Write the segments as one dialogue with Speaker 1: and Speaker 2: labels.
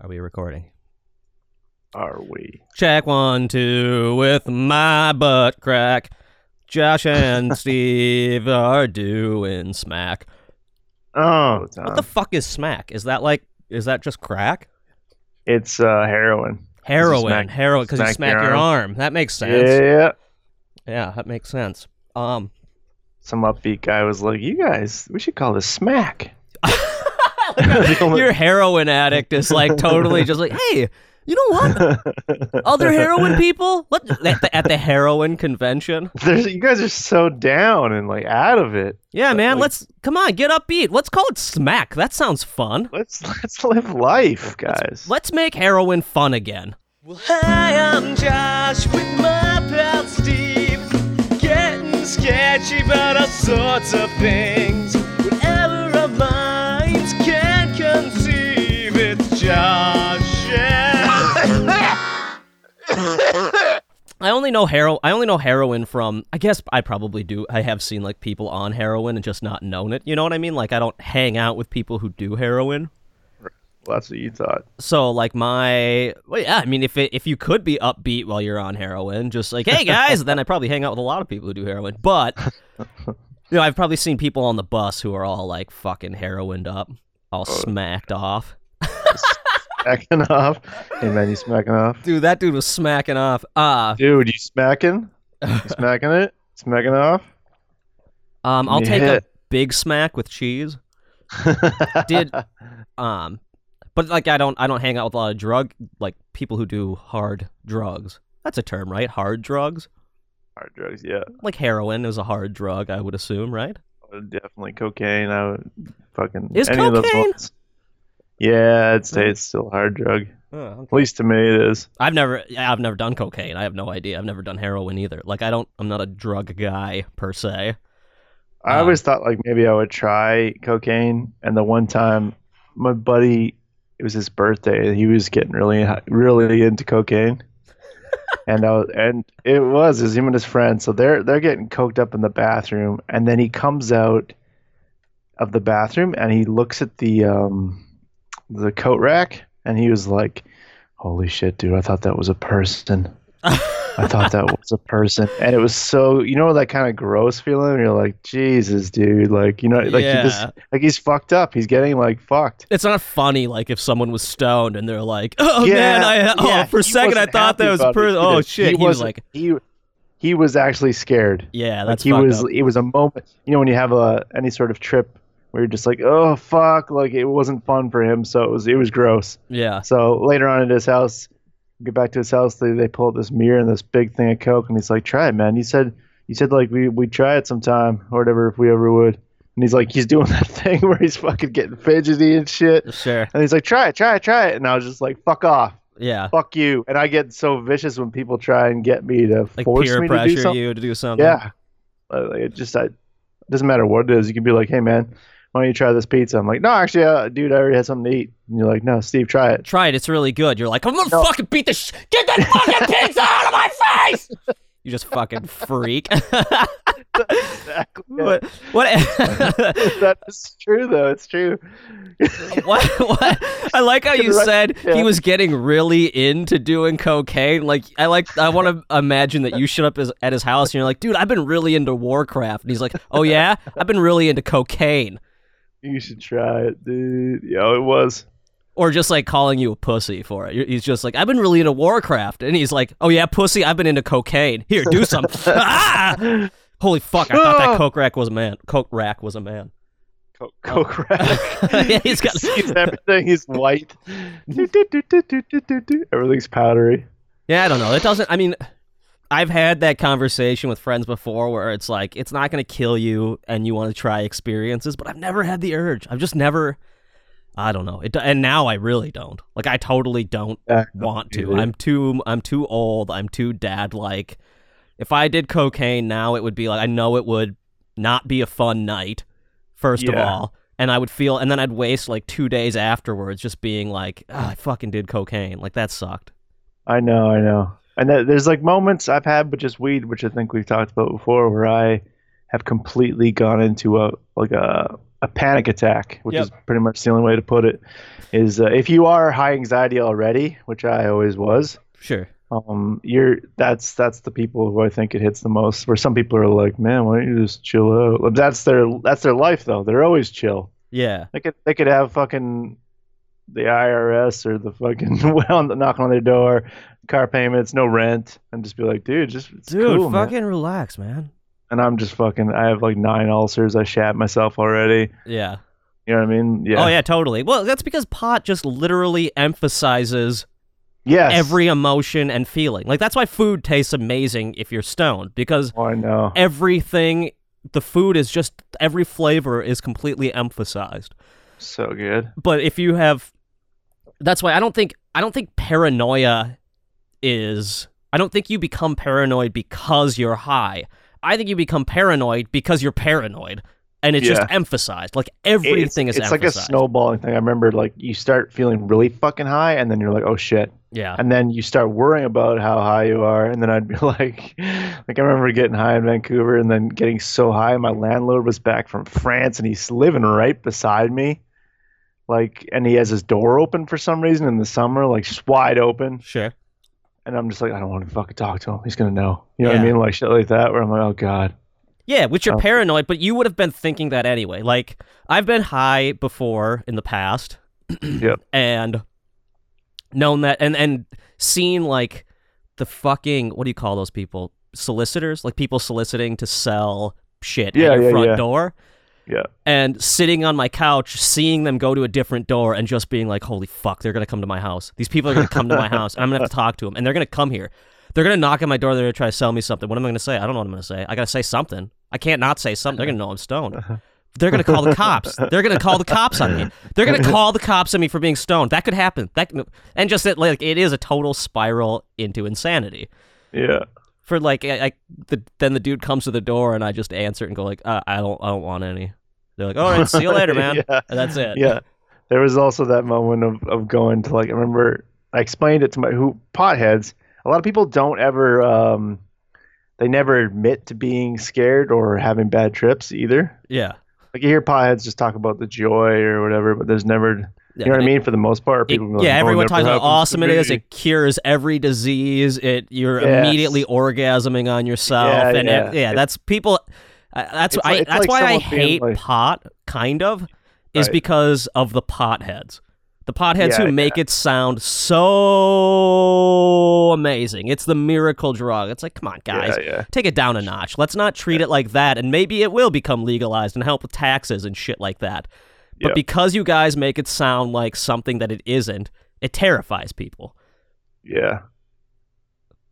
Speaker 1: Are we recording?
Speaker 2: Are we?
Speaker 1: Check one, two with my butt crack. Josh and Steve are doing smack.
Speaker 2: Oh,
Speaker 1: What the fuck is smack? Is that like, is that just crack?
Speaker 2: it's uh, heroin.
Speaker 1: Heroin,
Speaker 2: smack-
Speaker 1: heroin, because you
Speaker 2: smack
Speaker 1: smack
Speaker 2: your
Speaker 1: your
Speaker 2: arm.
Speaker 1: arm. That makes sense.
Speaker 2: Yeah.
Speaker 1: Yeah, that makes sense. Um,
Speaker 2: Some upbeat guy was like, "You guys, we should call this smack."
Speaker 1: your heroin addict is like totally just like, hey, you know what? Other heroin people, let at the, at the heroin convention.
Speaker 2: There's, you guys are so down and like out of it.
Speaker 1: Yeah, man,
Speaker 2: like-
Speaker 1: let's come on, get upbeat. Let's call it smack. That sounds fun.
Speaker 2: Let's let's live life, guys.
Speaker 1: Let's make heroin fun again. Well, hi, I'm Josh with my pal Steve. Getting sketchy about all sorts of things. I only know hero. I only know heroin from. I guess I probably do. I have seen like people on heroin and just not known it. You know what I mean? Like I don't hang out with people who do heroin.
Speaker 2: Well, that's what you thought.
Speaker 1: So like my well, yeah, I mean if it, if you could be upbeat while you're on heroin, just like hey guys, then I probably hang out with a lot of people who do heroin. But you know, I've probably seen people on the bus who are all like fucking heroined up, all oh. smacked off.
Speaker 2: Smacking off. Hey man, you smacking off?
Speaker 1: Dude, that dude was smacking off. Uh
Speaker 2: Dude, you smacking? You smacking it? Smacking off?
Speaker 1: um I'll take a big smack with cheese. Did um but like I don't I don't hang out with a lot of drug like people who do hard drugs. That's a term, right? Hard drugs?
Speaker 2: hard drugs? Yeah,
Speaker 1: Like heroin is a hard drug, I would assume, right?
Speaker 2: definitely cocaine. I would fucking
Speaker 1: Is
Speaker 2: any of those
Speaker 1: cocaine?
Speaker 2: ones. Yeah, I'd say it's still a hard drug. At least to me, it is.
Speaker 1: I've never I've never done cocaine. I have no idea. I've never done heroin either. Like I don't I'm not a drug guy per se.
Speaker 2: I
Speaker 1: Uh,
Speaker 2: always thought like maybe I would try cocaine, and the one time my buddy, it was his birthday, and he was getting really, really into cocaine, and I was, and it was, it was him and his friend. So they're they're getting coked up in the bathroom, and then he comes out of the bathroom and he looks at the um the coat rack, and he was like, "Holy shit, dude! I thought that was a person." I thought that was a person, and it was so you know that kind of gross feeling. You're like, Jesus, dude, like you know, like
Speaker 1: Yeah.
Speaker 2: he just like he's fucked up. He's getting like fucked.
Speaker 1: It's not funny like if someone was stoned and they're like, "Oh
Speaker 2: Yeah,
Speaker 1: man, I oh
Speaker 2: yeah,
Speaker 1: for a second I thought that was a person. Oh shit." He, was
Speaker 2: wasn't-
Speaker 1: like,
Speaker 2: he he was actually scared.
Speaker 1: "Yeah,
Speaker 2: Like
Speaker 1: that's
Speaker 2: he
Speaker 1: fucked
Speaker 2: was.
Speaker 1: up."
Speaker 2: It was a moment. You know when you have a any sort of trip where you're just like, oh fuck, like it wasn't fun for him. So it was it was gross.
Speaker 1: Yeah.
Speaker 2: So later on at his house, get back to his house, they they pull out this mirror and this big thing of coke, and he's like, "Try it, man." You said you said like we we try it sometime or whatever if we ever would. And he's like, he's doing that thing where he's fucking getting fidgety and shit.
Speaker 1: Sure.
Speaker 2: And he's like, "Try it, try it, try it." And I was just like, "Fuck off,
Speaker 1: Yeah.
Speaker 2: fuck you." And I get so vicious when people try and get me to
Speaker 1: Like
Speaker 2: force
Speaker 1: peer
Speaker 2: me to do
Speaker 1: pressure
Speaker 2: something.
Speaker 1: you to do something.
Speaker 2: Yeah, it just I, it doesn't matter what it is. You can be like, "Hey, man." Why don't you try this pizza? I'm like, no, actually, uh, dude, I already had something to eat. And you're like, no, Steve, try it.
Speaker 1: Try it. It's really good. You're like, I'm gonna
Speaker 2: No.
Speaker 1: fucking beat the sh- get that fucking pizza out of my face. You just fucking freak.
Speaker 2: Exactly.
Speaker 1: what? What?
Speaker 2: That's true, though. It's true.
Speaker 1: what? What? I like how you said he was getting really into doing cocaine. Like, I like. I want to imagine that you showed up his, at his house and you're like, dude, I've been really into Warcraft. And he's like, oh yeah, I've been really into cocaine.
Speaker 2: You should try it, dude. Yeah, it was.
Speaker 1: Or just like calling you a pussy for it. He's just like, I've been really into Warcraft, and he's like, oh yeah, pussy, I've been into cocaine. Here, do some. ah! Holy fuck! I thought that coke rack was a man. Coke rack was a man.
Speaker 2: Coke, Coke rack.
Speaker 1: Yeah, he's got-
Speaker 2: He's everything. He's white. Everything's powdery.
Speaker 1: Yeah, I don't know. It doesn't. I mean, I've had that conversation with friends before where it's like it's not going to kill you and you want to try experiences, but I've never had the urge. I've just never. I don't know. It and now I really don't. Like I totally don't
Speaker 2: Yeah,
Speaker 1: want to. I'm too. I'm too old. I'm too dad like. If I did cocaine now, it would be like I know it would not be a fun night. First of all. And I would feel, and then I'd waste like two days afterwards just being like, "Ah, I fucking did cocaine. Like, that sucked.
Speaker 2: I know, I know. And th- there's like moments I've had with just weed, which I think we've talked about before, where I have completely gone into a like a a panic attack, which
Speaker 1: Yep.
Speaker 2: is pretty much the only way to put it. Is uh, if you are high anxiety already, which I always was,
Speaker 1: Sure.
Speaker 2: um, you're that's that's the people who I think it hits the most. Where some people are like, man, why don't you just chill out? That's their that's their life though. They're always chill.
Speaker 1: Yeah.
Speaker 2: They could they could have fucking the IRS or the fucking well knocking on their door, car payments, no rent, and just be like, dude, just it's
Speaker 1: Dude,
Speaker 2: cool, man."
Speaker 1: fucking relax, man.
Speaker 2: And I'm just fucking. I have like nine ulcers. I shat myself already.
Speaker 1: Yeah.
Speaker 2: You know what I mean? Yeah.
Speaker 1: Oh yeah, totally. Well, that's because pot just literally emphasizes
Speaker 2: Yes.
Speaker 1: every emotion and feeling. Like that's why food tastes amazing if you're stoned because
Speaker 2: Oh, I know.
Speaker 1: everything the food is just every flavor is completely emphasized.
Speaker 2: So good.
Speaker 1: But if you have that's why I don't think I don't think paranoia is I don't think you become paranoid because you're high. I think you become paranoid because you're paranoid. And it's just emphasized. Like everything
Speaker 2: it's,
Speaker 1: is
Speaker 2: it's like a snowballing thing. I remember like you start feeling really fucking high, and then you're like, oh shit,
Speaker 1: yeah.
Speaker 2: and then you start worrying about how high you are, and then I'd be like, like I remember getting high in Vancouver, and then getting so high, my landlord was back from France, and he's living right beside me, like, and he has his door open for some reason in the summer, like just wide open,
Speaker 1: Sure.
Speaker 2: And I'm just like, I don't want to fucking talk to him. He's gonna know, you know what I mean, like shit like that, where I'm like, oh god,
Speaker 1: Yeah, which you're
Speaker 2: Oh.
Speaker 1: paranoid, but you would have been thinking that anyway. Like I've been high before in the past,
Speaker 2: Yep.
Speaker 1: and known that, and and seen like the fucking what do you call those people? Solicitors, like people soliciting to sell shit
Speaker 2: Yeah,
Speaker 1: at your
Speaker 2: yeah,
Speaker 1: front
Speaker 2: yeah.
Speaker 1: door,
Speaker 2: yeah,
Speaker 1: and sitting on my couch, seeing them go to a different door, and just being like, "Holy fuck, they're gonna come to my house. These people are gonna come to my house, and I'm gonna have to talk to them, and they're gonna come here." They're gonna knock on my door. They're gonna try to sell me something. What am I gonna say? I don't know what I'm gonna say. I gotta say something. I can't not say something. They're gonna know I'm stoned. They're gonna call the cops. They're gonna call the cops on me. They're gonna call the cops on me for being stoned. That could happen. That can- and just that like it is a total spiral into insanity.
Speaker 2: yeah.
Speaker 1: For like, I, I the, then the dude comes to the door and I just answer it and go like, uh, I don't, I don't want any. They're like, all right, see you later, man.
Speaker 2: yeah.
Speaker 1: And that's it.
Speaker 2: yeah there was also that moment of, of going to like i remember i explained it to my who potheads a lot of people don't ever um they never admit to being scared or having bad trips either
Speaker 1: yeah.
Speaker 2: like you hear potheads just talk about the joy or whatever but there's never you know what i mean for the most part
Speaker 1: it-
Speaker 2: people go,
Speaker 1: yeah,
Speaker 2: "Oh,
Speaker 1: everyone talks about how awesome it is. It cures every disease. It you're
Speaker 2: Yes.
Speaker 1: immediately orgasming on yourself,
Speaker 2: Yeah,
Speaker 1: and
Speaker 2: yeah.
Speaker 1: it- yeah,
Speaker 2: It-
Speaker 1: that's people. That's
Speaker 2: It's
Speaker 1: I.
Speaker 2: like-
Speaker 1: that's
Speaker 2: like
Speaker 1: why I hate
Speaker 2: like-
Speaker 1: pot. Kind of is
Speaker 2: Right.
Speaker 1: because of the potheads. The potheads
Speaker 2: Yeah,
Speaker 1: who make it sound so amazing. It's the miracle drug. It's like, come on, guys,
Speaker 2: yeah, yeah.
Speaker 1: take it down a notch. Let's not treat it like that, and maybe it will become legalized and help with taxes and shit like that. But
Speaker 2: Yeah.
Speaker 1: because you guys make it sound like something that it isn't, it terrifies people.
Speaker 2: yeah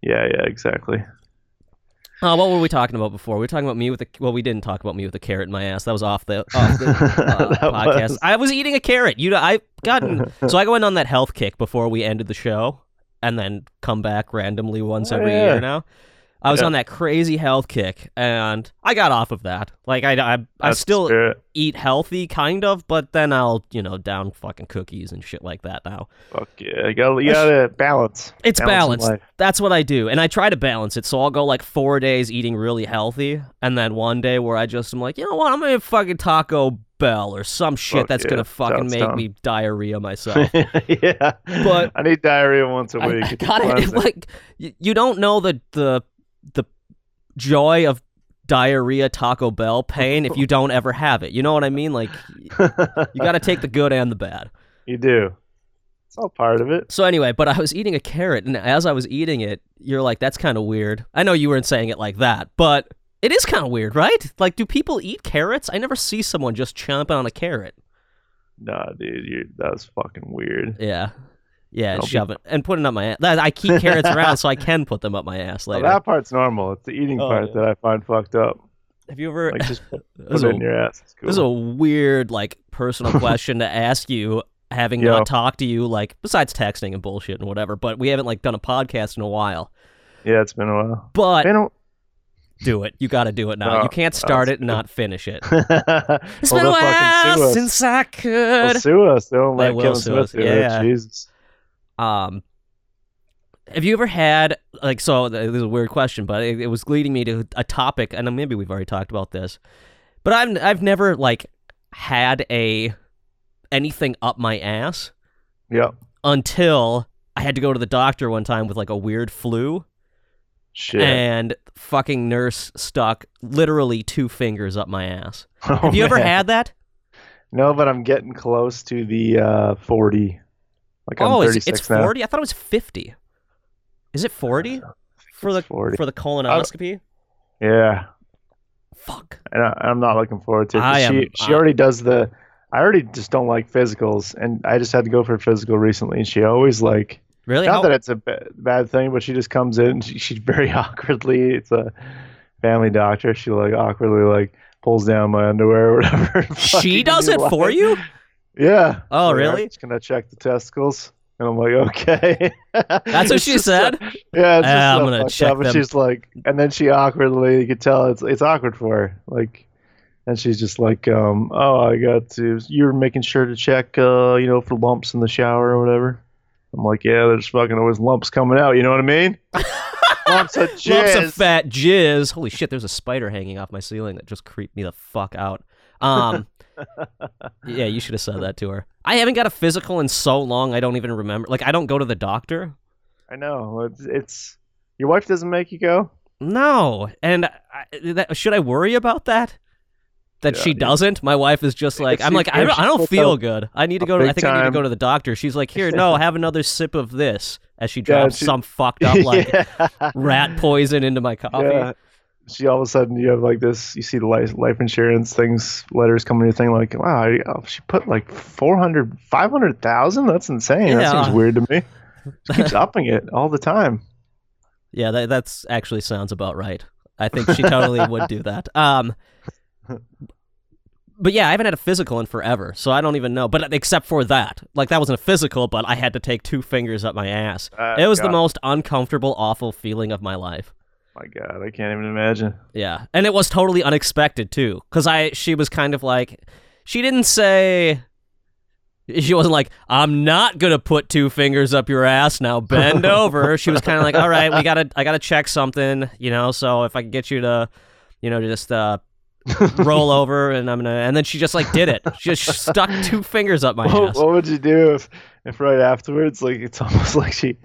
Speaker 2: yeah yeah exactly
Speaker 1: Uh, what were we talking about before? We were talking about me with the well, we didn't talk about me with a carrot in my ass. That was off the, off the uh, podcast.
Speaker 2: was-
Speaker 1: I was eating a carrot. You know, I gotten so I go in on that health kick before we ended the show, and then come back randomly once
Speaker 2: Oh,
Speaker 1: every
Speaker 2: yeah.
Speaker 1: year now. I was
Speaker 2: Yeah.
Speaker 1: on that crazy health kick, and I got off of that. Like I, I, I still eat healthy, kind of, but then I'll, you know, down fucking cookies and shit like that now.
Speaker 2: fuck yeah you gotta, you gotta balance
Speaker 1: It's
Speaker 2: Balance.
Speaker 1: That's what I do. And I try to balance it. So I'll go like four days eating really healthy. And then one day where I just am like, you know what? I'm to fucking Taco Bell or some shit
Speaker 2: Fuck
Speaker 1: that's
Speaker 2: yeah.
Speaker 1: to fucking
Speaker 2: Sounds
Speaker 1: make
Speaker 2: dumb.
Speaker 1: me diarrhea myself.
Speaker 2: yeah
Speaker 1: But-
Speaker 2: i need diarrhea once a week
Speaker 1: I
Speaker 2: It's
Speaker 1: gotta, like, you, you don't know the, the, the joy of diarrhea Taco Bell pain if you don't ever have it. You know what I mean? Like, you got to take the good and the bad.
Speaker 2: You do. It's all part of it.
Speaker 1: So anyway, but I was eating a carrot, and as I was eating it, you're like, "That's kind of weird." I know you weren't saying it like that, but it is kind of weird, right? Like, do people eat carrots? I never see someone just chomping on a carrot.
Speaker 2: Nah, dude, you that was fucking weird.
Speaker 1: Yeah, yeah,
Speaker 2: I'll be-
Speaker 1: shove it and putting it up my ass. I keep carrots around so I can put them up my ass
Speaker 2: Well, oh,
Speaker 1: later.
Speaker 2: that part's normal. It's the eating
Speaker 1: Oh,
Speaker 2: part
Speaker 1: yeah.
Speaker 2: that I find fucked up.
Speaker 1: Have you ever?
Speaker 2: Like just put, put
Speaker 1: is
Speaker 2: it
Speaker 1: a,
Speaker 2: in your ass. It's cool.
Speaker 1: this is a weird, like, personal question to ask you. Having
Speaker 2: Yo.
Speaker 1: not talked to you, like, besides texting and bullshit and whatever, but we haven't like done a podcast in a while.
Speaker 2: yeah, it's been a while.
Speaker 1: But
Speaker 2: Been a-
Speaker 1: do it. You got to do it now.
Speaker 2: No,
Speaker 1: you can't start
Speaker 2: it's
Speaker 1: it and not finish it.
Speaker 2: well,
Speaker 1: It's been a
Speaker 2: they'll sue
Speaker 1: while
Speaker 2: us.
Speaker 1: since I
Speaker 2: They'll
Speaker 1: could.
Speaker 2: sue us. They don't
Speaker 1: They
Speaker 2: let Kevin Smith
Speaker 1: us,
Speaker 2: do
Speaker 1: yeah.
Speaker 2: it. Jesus.
Speaker 1: Um, have you ever had like so? th- This is a weird question, but it, it was leading me to a topic, and maybe we've already talked about this. But I've I've never like had a anything up my ass
Speaker 2: Yeah.
Speaker 1: until I had to go to the doctor one time with like a weird flu
Speaker 2: Shit.
Speaker 1: and fucking nurse stuck literally two fingers up my ass.
Speaker 2: Oh,
Speaker 1: Have you ever had that?
Speaker 2: No, but I'm getting close to the uh, 40. Like I'm
Speaker 1: oh,
Speaker 2: 36
Speaker 1: it's. 40? I thought it was 50. Is it 40 uh, for the
Speaker 2: 40.
Speaker 1: for the colonoscopy?
Speaker 2: Yeah.
Speaker 1: Fuck.
Speaker 2: and I, I'm not looking forward to it.
Speaker 1: I
Speaker 2: she
Speaker 1: am-
Speaker 2: she
Speaker 1: I-
Speaker 2: already does the. I already just don't like physicals, and I just had to go for a physical recently. And she always like
Speaker 1: Really?
Speaker 2: not
Speaker 1: How-
Speaker 2: that it's a bad thing, but she just comes in. She, she very awkwardly. It's a family doctor. She like awkwardly like pulls down my underwear or whatever.
Speaker 1: she does it
Speaker 2: like-
Speaker 1: for you?
Speaker 2: Yeah.
Speaker 1: Oh,
Speaker 2: Like,
Speaker 1: really?
Speaker 2: I'm just gonna check the testicles. And I'm like, okay.
Speaker 1: That's what she said?
Speaker 2: yeah, it's
Speaker 1: Ah, I'm gonna check
Speaker 2: up. And
Speaker 1: them.
Speaker 2: she's like, and then she awkwardly, you could tell it's it's awkward for her. Like, and she's just like, um, oh, I got to. You're making sure to check, uh, you know, for lumps in the shower or whatever. I'm like, yeah, there's fucking always lumps coming out. You know what I mean? lumps of jizz.
Speaker 1: Lumps of fat jizz. Holy shit, there's a spider hanging off my ceiling that just creeped me the fuck out. Um Yeah, you should have said that to her. I haven't got a physical in so long I don't even remember. Like I don't go to the doctor.
Speaker 2: I know. It's, it's your wife doesn't make you go.
Speaker 1: No. And I, that, should I worry about that? That
Speaker 2: Yeah,
Speaker 1: she doesn't. My wife is just like I'm like I don't, I don't feel good. I need to go. To, I think I need to go to the doctor. She's like, here, no, have another sip of this. As she drops
Speaker 2: she-
Speaker 1: some fucked up like
Speaker 2: yeah.
Speaker 1: rat poison into my coffee.
Speaker 2: She all of a sudden you have like this. You see the life life insurance things letters coming to your thing like, wow, I- oh, she put like 400, 500,000? That's insane.
Speaker 1: Yeah.
Speaker 2: That seems weird to me. She keeps upping it all the time.
Speaker 1: Yeah, that that's actually sounds about right. I think she totally would do that. Um, but yeah, I haven't had a physical in forever, so I don't even know. But except for that, like that wasn't a physical, but I had to take two fingers up my ass.
Speaker 2: Uh,
Speaker 1: it was the most uncomfortable, awful feeling of my life.
Speaker 2: My God, I can't even imagine.
Speaker 1: Yeah, and it was totally unexpected too, because I she was kind of like, she didn't say. She wasn't like, I'm not gonna put two fingers up your ass now. Bend over. She was kind of like, all right, we gotta, I gotta check something, you know. So if I can get you to, you know, just uh, roll over, and I'm gonna, and then she just like did it. She just stuck two fingers up my
Speaker 2: What,
Speaker 1: ass.
Speaker 2: what would you do if, if right afterwards, like it's almost like she,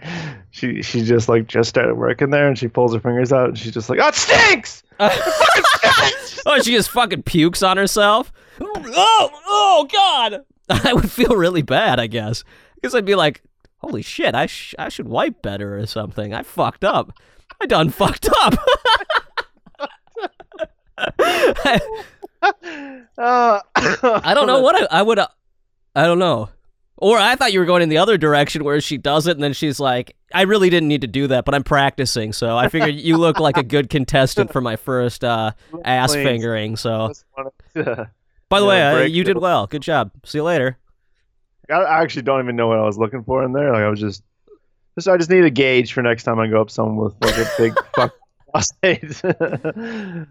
Speaker 2: she, she just like just started working there and she pulls her fingers out and she's just like, oh, it stinks.
Speaker 1: oh, she just fucking pukes on herself. Oh, oh God! I would feel really bad, I guess, because I'd be like, "Holy shit! I sh- I should wipe better or something. I fucked up. I done fucked up."
Speaker 2: Uh,
Speaker 1: I don't know what I, I would. Uh, I don't know. Or I thought you were going in the other direction where she does it and then she's like, I really didn't need to do that, but I'm practicing. So I figured you look like a good contestant for my first uh, ass
Speaker 2: Please.
Speaker 1: fingering. So,
Speaker 2: to-
Speaker 1: by the
Speaker 2: Yeah,
Speaker 1: way, uh, you did well. Good job. See you later.
Speaker 2: I actually don't even know what I was looking for in there. Like I was just, just I just need a gauge for next time I go up someone with like a big fuck prostate.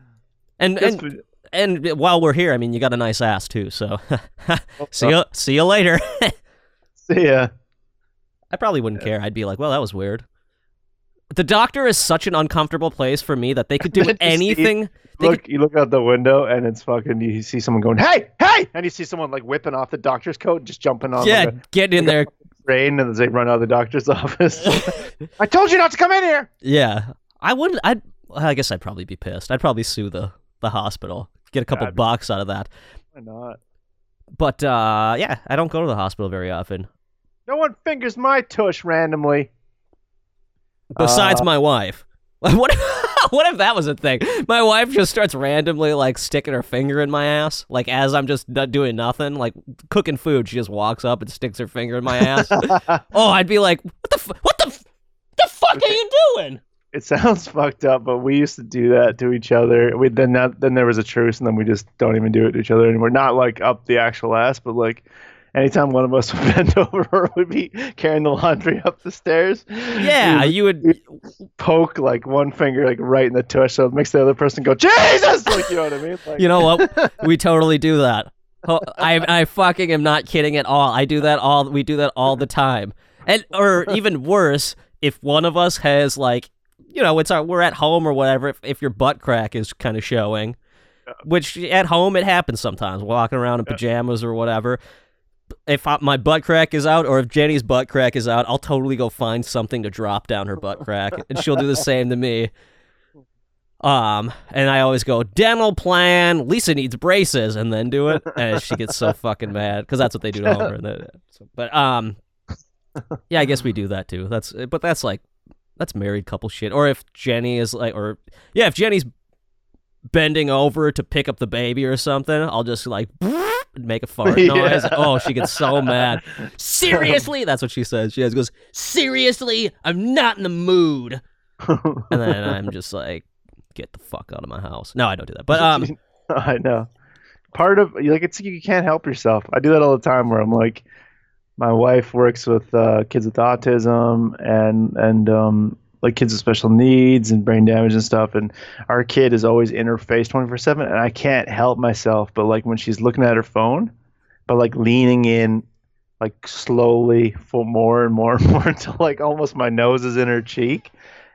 Speaker 1: And and and while we're here, I mean, you got a nice ass too. So see you see you later.
Speaker 2: See ya.
Speaker 1: I probably wouldn't care. I'd be like, well, that was weird. The doctor is such an uncomfortable place for me that they could do
Speaker 2: see-
Speaker 1: anything. They
Speaker 2: Look, you look out the window and it's fucking. You see someone going, "Hey, hey!" and you see someone like whipping off the doctor's coat, and just jumping on
Speaker 1: yeah,
Speaker 2: like,
Speaker 1: get in there.
Speaker 2: train, and they run out of the doctor's office. I told you not to come in here.
Speaker 1: Yeah, I wouldn't. I'd. I guess I'd probably be pissed. I'd probably sue the the hospital, get a couple bucks out of that.
Speaker 2: Why not?
Speaker 1: But uh, yeah, I don't go to the hospital very often.
Speaker 2: No one fingers my tush randomly.
Speaker 1: Besides
Speaker 2: Uh,
Speaker 1: my wife. What? If, what if that was a thing? My wife just starts randomly like sticking her finger in my ass, like as I'm just not doing nothing, like cooking food. She just walks up and sticks her finger in my ass. oh, I'd be like, what the, f- what the, f- the fuck are you doing?
Speaker 2: It sounds fucked up, but we used to do that to each other. We then that, then there was a truce, and then we just don't even do it to each other anymore. Not like up the actual ass, but like anytime one of us would bend over or would be carrying the laundry up the stairs.
Speaker 1: Yeah,
Speaker 2: would
Speaker 1: you would.
Speaker 2: poke like one finger like right in the tush, so it makes the other person go Jesus, like you know what I mean? Like,
Speaker 1: You know what? we totally do that. I I fucking am not kidding at all. I do that all. We do that all the time. And or even worse, if one of us has like, you know, it's our we're at home or whatever. If if your butt crack is kind of showing, which at home it happens sometimes, walking around in pajamas or whatever. If I, my butt crack is out, or if Jenny's butt crack is out, I'll totally go find something to drop down her butt crack, and she'll do the same to me. Um, and I always go dental plan. Lisa needs braces, and then do it, and she gets so fucking mad because that's what they do to Homer. And that- so- But um, yeah, I guess we do that too. That's but that's like that's married couple shit. Or if Jenny is like, or yeah, if Jenny's bending over to pick up the baby or something, I'll just like make a fart noise. Oh, she gets so mad. Seriously, that's what she says. She goes, seriously, I'm not in the mood. And then I'm just like, get the fuck out of my house. No, I don't do that. But um,
Speaker 2: I know. Part of like it's you can't help yourself. I do that all the time where I'm like, my wife works with uh, kids with autism and and um, like kids with special needs and brain damage and stuff. And our kid is always in her face 24 seven, and I can't help myself. But like when she's looking at her phone, but like leaning in, like slowly for more and more and more until like almost my nose is in her cheek.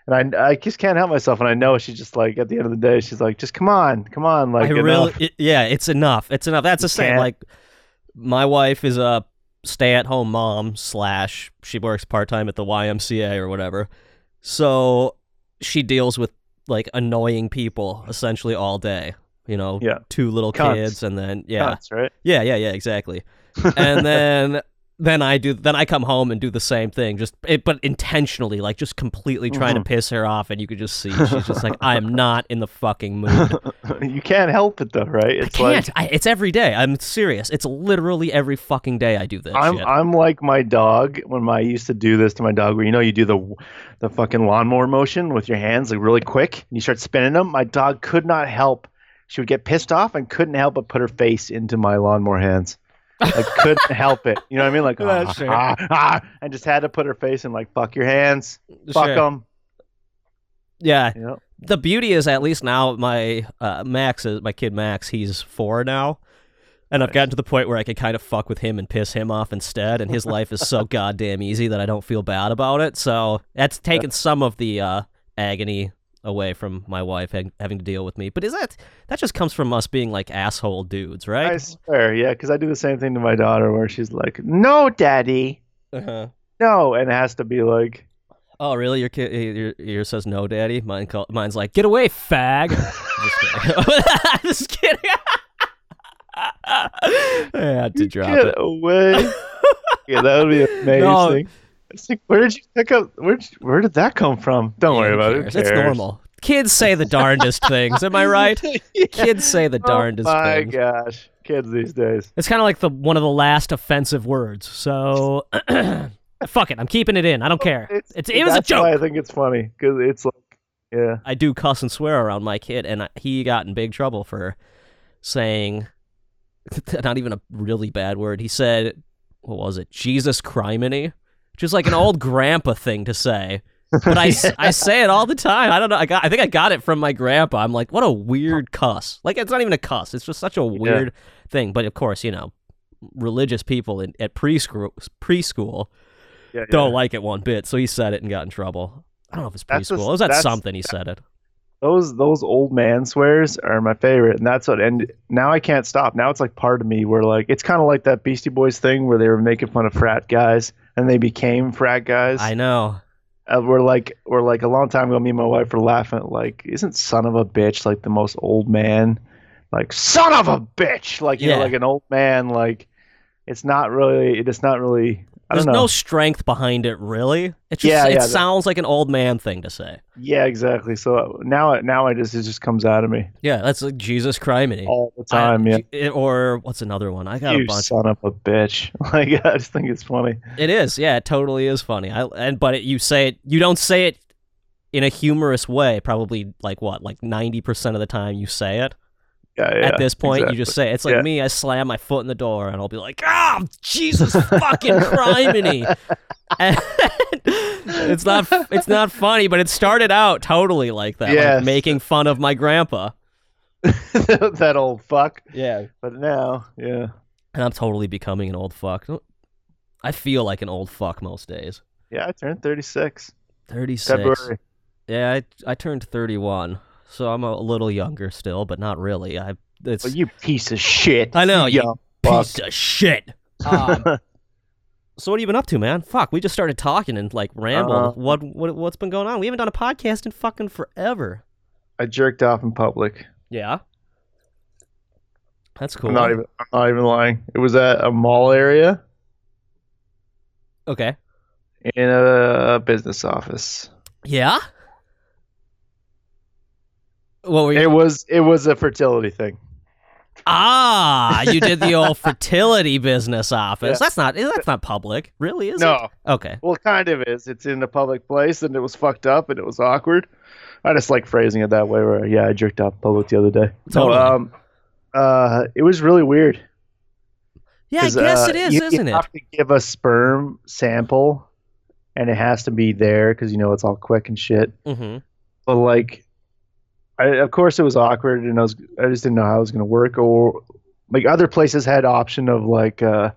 Speaker 2: And I, I just can't help myself, and I know she's just like at the end of the day, she's like, just come on, come on, like
Speaker 1: I really,
Speaker 2: enough.
Speaker 1: it- yeah, it's enough. It's enough. That's the same.
Speaker 2: can't-
Speaker 1: Like, my wife is a stay-at-home mom slash she works part-time at the YMCA or whatever. So she deals with like annoying people essentially all day. You know,
Speaker 2: Yeah.
Speaker 1: two little
Speaker 2: Cunts.
Speaker 1: kids, and then yeah,
Speaker 2: That's right.
Speaker 1: yeah, yeah, yeah, exactly. and then then I do then I come home and do the same thing, just it, but intentionally, like just completely trying to
Speaker 2: Mhm.
Speaker 1: piss her off, and you could just see she's just like, I am not in the fucking mood.
Speaker 2: you can't help it though, right? It's
Speaker 1: I can't.
Speaker 2: like
Speaker 1: I, it's every day. I'm serious. It's literally every fucking day I do this
Speaker 2: I'm
Speaker 1: shit.
Speaker 2: I'm like my dog when I used to do this to my dog where you know you do the the fucking lawnmower motion with your hands like really quick and you start spinning them. My dog could not help. She would get pissed off and couldn't help but put her face into my lawnmower hands. Like couldn't help it. You know what I mean? Like ah, ah, ah, and just had to put her face in like fuck your hands, fuck
Speaker 1: Sure.
Speaker 2: them.
Speaker 1: Yeah.
Speaker 2: You know?
Speaker 1: The beauty is at least now my uh, Max is my kid Max. He's four now. And I've gotten to the point where I can kind of fuck with him and piss him off instead, and his life is so goddamn easy that I don't feel bad about it. So that's taken some of the uh, agony away from my wife ha- having to deal with me. But is that that just comes from us being like asshole dudes, right?
Speaker 2: I swear, yeah, because I do the same thing to my daughter where she's like, "No, daddy,
Speaker 1: Uh-huh.
Speaker 2: no," and it has to be like,
Speaker 1: Oh, really? Your kid, your yours says no, daddy. Mine, call, mine's like, get away, fag. just kidding. just kidding. I had to drop
Speaker 2: "Get
Speaker 1: it.
Speaker 2: away." yeah, that would be amazing. It's like, where did you pick up? Where where did that come from? Don't worry
Speaker 1: Who
Speaker 2: about it.
Speaker 1: Cares? It's normal. Kids say the darndest things. Am I right?
Speaker 2: Yeah.
Speaker 1: Kids say the darndest things.
Speaker 2: oh my
Speaker 1: things.
Speaker 2: gosh, kids these days.
Speaker 1: It's kind of like the one of the last offensive words. So, fuck it. I'm keeping it in. I don't oh, care. It's, it was a
Speaker 2: that's why
Speaker 1: joke.
Speaker 2: I think it's funny because it's like, yeah,
Speaker 1: I do cuss and swear around my kid, and I- he got in big trouble for saying not even a really bad word. He said, "What was it? Jesus criminy," which is like an old grandpa thing to say. But I I say it all the time. I don't know. I got. I think I got it from my grandpa. I'm like, what a weird cuss. Like it's not even a cuss. It's just such a weird thing. But of course, you know, religious people in, at preschool preschool
Speaker 2: yeah, yeah.
Speaker 1: don't like it one bit. So he said it and got in trouble. I don't know if it's preschool. it was at something. He said it.
Speaker 2: Those those old man swears are my favorite, and that's what. And now I can't stop. Now it's like part of me where like it's kind of like that Beastie Boys thing where they were making fun of frat guys and they became frat guys.
Speaker 1: I know.
Speaker 2: uh, we're like we're like a long time ago me and my wife were laughing at like isn't son of a bitch like the most old man like son of a bitch like you
Speaker 1: Yeah.
Speaker 2: know like an old man like it's not really it's not really
Speaker 1: There's no strength behind it, really. It just
Speaker 2: Yeah,
Speaker 1: it
Speaker 2: yeah,
Speaker 1: sounds like an old man thing to say.
Speaker 2: yeah exactly so uh, now now I just it just comes out of me
Speaker 1: Yeah, that's like Jesus criminy.
Speaker 2: all the time yeah
Speaker 1: I- or what's another one? I got
Speaker 2: you
Speaker 1: a bunch.
Speaker 2: son of a bitch like I just think it's funny
Speaker 1: It is, yeah, it totally is funny. I and but it, you say it, you don't say it in a humorous way. Probably like what, like ninety percent of the time you say it.
Speaker 2: Yeah, yeah
Speaker 1: At this point,
Speaker 2: exactly.
Speaker 1: you just say it. it's like
Speaker 2: Yeah.
Speaker 1: me. I slam my foot in the door, and I'll be like, "Ah, Jesus fucking criminy!" And it's not, it's not funny, but it started out totally like that, like making fun of my grandpa.
Speaker 2: that old fuck
Speaker 1: Yeah,
Speaker 2: but now yeah
Speaker 1: and I'm totally becoming an old fuck. I feel like an old fuck most days.
Speaker 2: yeah I turned 36
Speaker 1: Thirty-six.
Speaker 2: February
Speaker 1: Yeah, I I turned thirty-one so I'm a little younger still, but not really. I it's
Speaker 2: Well, you piece of shit.
Speaker 1: I know, you
Speaker 2: young fuck.
Speaker 1: piece of shit. Um, so what have you been up to, man? Fuck, we just started talking and like rambled.
Speaker 2: Uh,
Speaker 1: what what what's been going on? We haven't done a podcast in fucking forever.
Speaker 2: I jerked off in public.
Speaker 1: Yeah, that's cool.
Speaker 2: I'm not even. I'm not even lying. It was at a mall area
Speaker 1: okay.
Speaker 2: in a business office.
Speaker 1: Yeah. What were you?
Speaker 2: It was. It was a fertility thing.
Speaker 1: ah, you did the old fertility business office.
Speaker 2: Yeah.
Speaker 1: That's not that's not public, really, is
Speaker 2: no.
Speaker 1: it? Okay.
Speaker 2: Well, it kind of is. It's in a public place, and it was fucked up, and it was awkward. I just like phrasing it that way. Where yeah, I jerked off public the other day.
Speaker 1: Totally.
Speaker 2: No, um, uh, it was really weird.
Speaker 1: Yeah, I guess
Speaker 2: uh,
Speaker 1: it is,
Speaker 2: you,
Speaker 1: isn't
Speaker 2: you
Speaker 1: it?
Speaker 2: have to give a sperm sample, and it has to be there because you know it's all quick and shit.
Speaker 1: Mm-hmm.
Speaker 2: But like, I, of course, it was awkward, and I was I just didn't know how it was gonna work. Or like other places had option of like. uh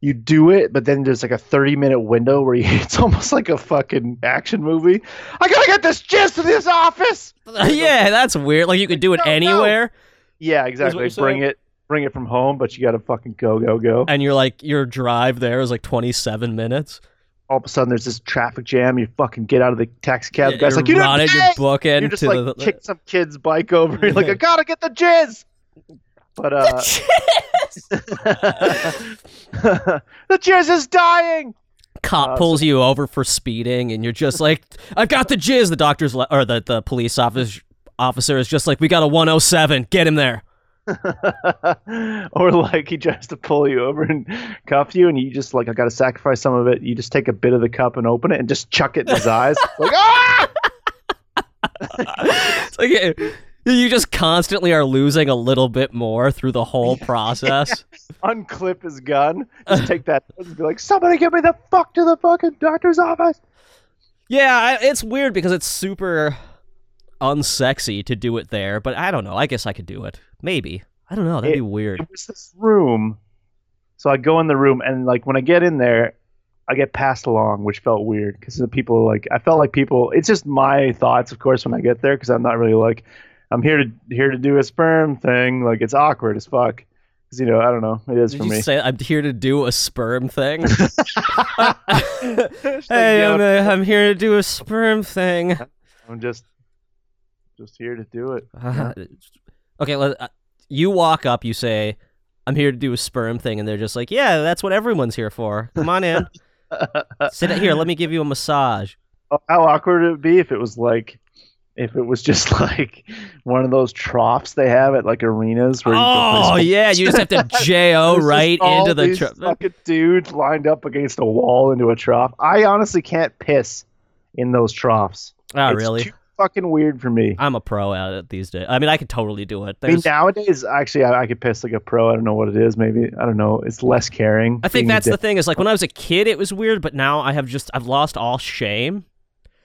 Speaker 2: you do it, but then there's like a 30 minute window where you, it's almost like a fucking action movie. I gotta get this jizz to this office.
Speaker 1: yeah, that's weird. Like you could do it
Speaker 2: No, no.
Speaker 1: anywhere,
Speaker 2: Yeah, exactly. Bring it, bring it from home, but you gotta fucking go, go, go.
Speaker 1: and you're like your drive there is like 27 minutes.
Speaker 2: All of a sudden, there's this traffic jam. You fucking get out of the taxi cab. The guy's like, you
Speaker 1: run
Speaker 2: didn't
Speaker 1: it,
Speaker 2: pay!"
Speaker 1: you're booking
Speaker 2: You just
Speaker 1: to
Speaker 2: like
Speaker 1: the
Speaker 2: kick some kid's bike over. You're like, I gotta get the jizz. But uh, the jizz is dying.
Speaker 1: cop
Speaker 2: Uh,
Speaker 1: pulls you over for speeding, and you're just like, "I've got the jizz." The doctor's le- or the the police officer officer is just like, "We got a 107. Get him there."
Speaker 2: or like he tries to pull you over and cuff you, and you just like, I gotta sacrifice some of it. You just take a bit of the cup and open it and just chuck it in his eyes. Like, ah!
Speaker 1: It's like you just constantly are losing a little bit more through the whole process.
Speaker 2: Unclip his gun. Just take that and be like, somebody get me the fuck to the fucking doctor's office.
Speaker 1: Yeah, it's weird because it's super unsexy to do it there, but I don't know. I guess I could do it. Maybe. I don't know. That'd be weird.
Speaker 2: It was this room. So I go in the room, and like when I get in there, I get passed along, which felt weird because the people like I felt like people. It's just my thoughts, of course, when I get there because I'm not really like I'm here to here to do a sperm thing. Like it's awkward as fuck. Because you know I don't know. It is
Speaker 1: Did
Speaker 2: for
Speaker 1: you
Speaker 2: me.
Speaker 1: say I'm here to do a sperm thing? Hey, I'm, uh, I'm here to do a sperm thing.
Speaker 2: I'm just just here to do it.
Speaker 1: Uh, okay, let, uh, you walk up, you say, I'm here to do a sperm thing, and they're just like, yeah, that's what everyone's here for. Come on in. Sit here, let me give you a massage.
Speaker 2: How awkward it would be if it was like. If it was just like one of those troughs they have at like arenas where you
Speaker 1: Oh, yeah, you just have to JO right into the.
Speaker 2: these
Speaker 1: Tr-
Speaker 2: fucking dudes lined up against a wall into a trough. I honestly can't piss in those troughs.
Speaker 1: oh,
Speaker 2: It's
Speaker 1: really?
Speaker 2: Too fucking weird for me.
Speaker 1: I'm a pro at it these days. I mean, I could totally do it.
Speaker 2: I mean, nowadays, actually, I, I could piss like a pro. I don't know what it is. Maybe I don't know. It's less caring.
Speaker 1: I think that's the thing. Is like when I was a kid, it was weird, but now I have just I've lost all shame.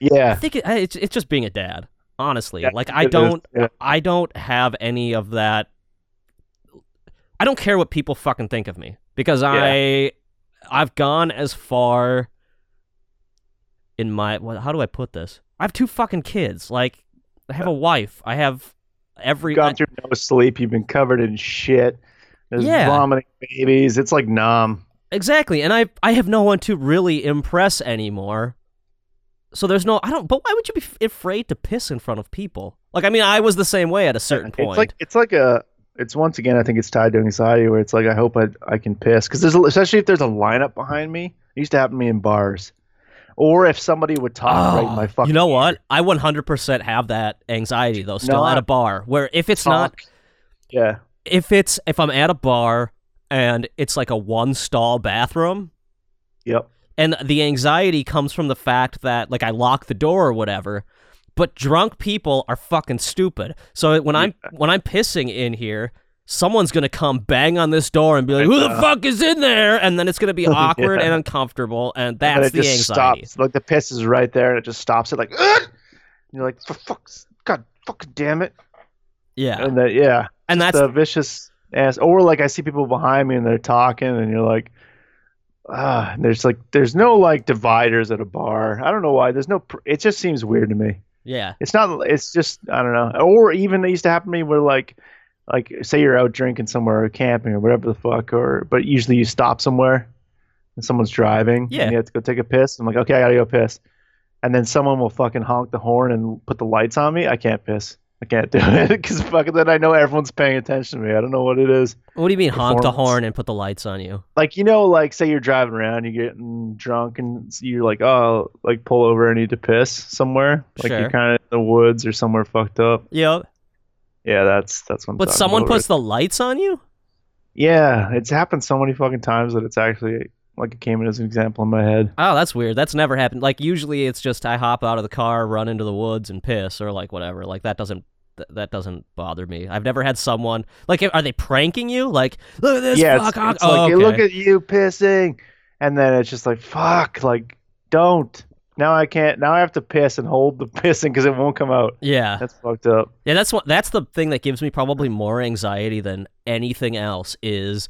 Speaker 2: Yeah, I
Speaker 1: think it, it's it's just being a dad. Honestly,
Speaker 2: Yeah,
Speaker 1: like I don't
Speaker 2: Yeah.
Speaker 1: I don't have any of that. I don't care what people fucking think of me because I I've gone as far in my what, how do I put this? I have two fucking kids. Like I have a uh, wife. I have every
Speaker 2: You've gone through no sleep. You've been covered in shit. There's
Speaker 1: Yeah.
Speaker 2: vomiting babies. It's like numb.
Speaker 1: Exactly, and I I have no one to really impress anymore. So there's no I don't. But why would you be afraid to piss in front of people? Like I mean, I was the same way at a certain point.
Speaker 2: It's like it's like a. It's once again, I think it's tied to anxiety, where it's like I hope I I can piss because there's especially if there's a lineup behind me. It used to happen to me in bars, or if somebody would talk right in ah, my fucking.
Speaker 1: Oh, you know what? I 100% have that anxiety though. Still
Speaker 2: No,
Speaker 1: at a bar where if it's not
Speaker 2: Yeah.
Speaker 1: if it's if I'm at a bar and it's like a one stall bathroom
Speaker 2: Yep.
Speaker 1: and the anxiety comes from the fact that like I lock the door or whatever. But drunk people are fucking stupid. So when I'm when I'm pissing in here, someone's gonna come bang on this door and be like, "Who the fuck is in there?" And then it's gonna be awkward
Speaker 2: Yeah.
Speaker 1: and uncomfortable, and
Speaker 2: and
Speaker 1: that's
Speaker 2: it
Speaker 1: the
Speaker 2: just
Speaker 1: anxiety.
Speaker 2: stops. Like the piss is right there, and it just stops it. Like, "Ugh!" And you're like, for fuck's God, fucking damn it.
Speaker 1: Yeah,
Speaker 2: And that, yeah,
Speaker 1: and that's
Speaker 2: the vicious ass. Or like I see people behind me and they're talking, and you're like, ah, there's like, there's no like dividers at a bar. I don't know why. There's no. Pr- it just seems weird to me.
Speaker 1: Yeah.
Speaker 2: It's not. It's just I don't know. Or even it used to happen to me where like, like say you're out drinking somewhere or camping or whatever the fuck, or but usually you stop somewhere and someone's driving.
Speaker 1: Yeah.
Speaker 2: And you have to go take a piss. I'm like, okay, I gotta go piss. And then someone will fucking honk the horn and put the lights on me. I can't piss. I can't do it because fucking then I know everyone's paying attention to me. I don't know what it is.
Speaker 1: What do you mean honk the horn and put the lights on you?
Speaker 2: Like you know, like say you're driving around, you're getting drunk, and you're like, oh, like pull over, I need to piss somewhere. Like
Speaker 1: Sure.
Speaker 2: you're kind of in the woods or somewhere fucked up.
Speaker 1: Yep.
Speaker 2: Yeah, that's that's what. I'm
Speaker 1: But someone puts the lights on you?
Speaker 2: Yeah, it's happened so many fucking times that it's actually like it came in as an example in my head.
Speaker 1: Oh, that's weird. That's never happened. Like usually it's just I hop out of the car, run into the woods and piss or like whatever. Like that doesn't th- that doesn't bother me. I've never had someone like are they pranking you? Like look at this
Speaker 2: yeah,
Speaker 1: fuck. honk-
Speaker 2: it's
Speaker 1: oh,
Speaker 2: like,
Speaker 1: okay.
Speaker 2: look at you pissing, and then it's just like fuck, like don't. Now I can't. Now I have to piss and hold the pissing because it won't come out.
Speaker 1: yeah.
Speaker 2: That's fucked up.
Speaker 1: Yeah, that's what that's the thing that gives me probably more anxiety than anything else is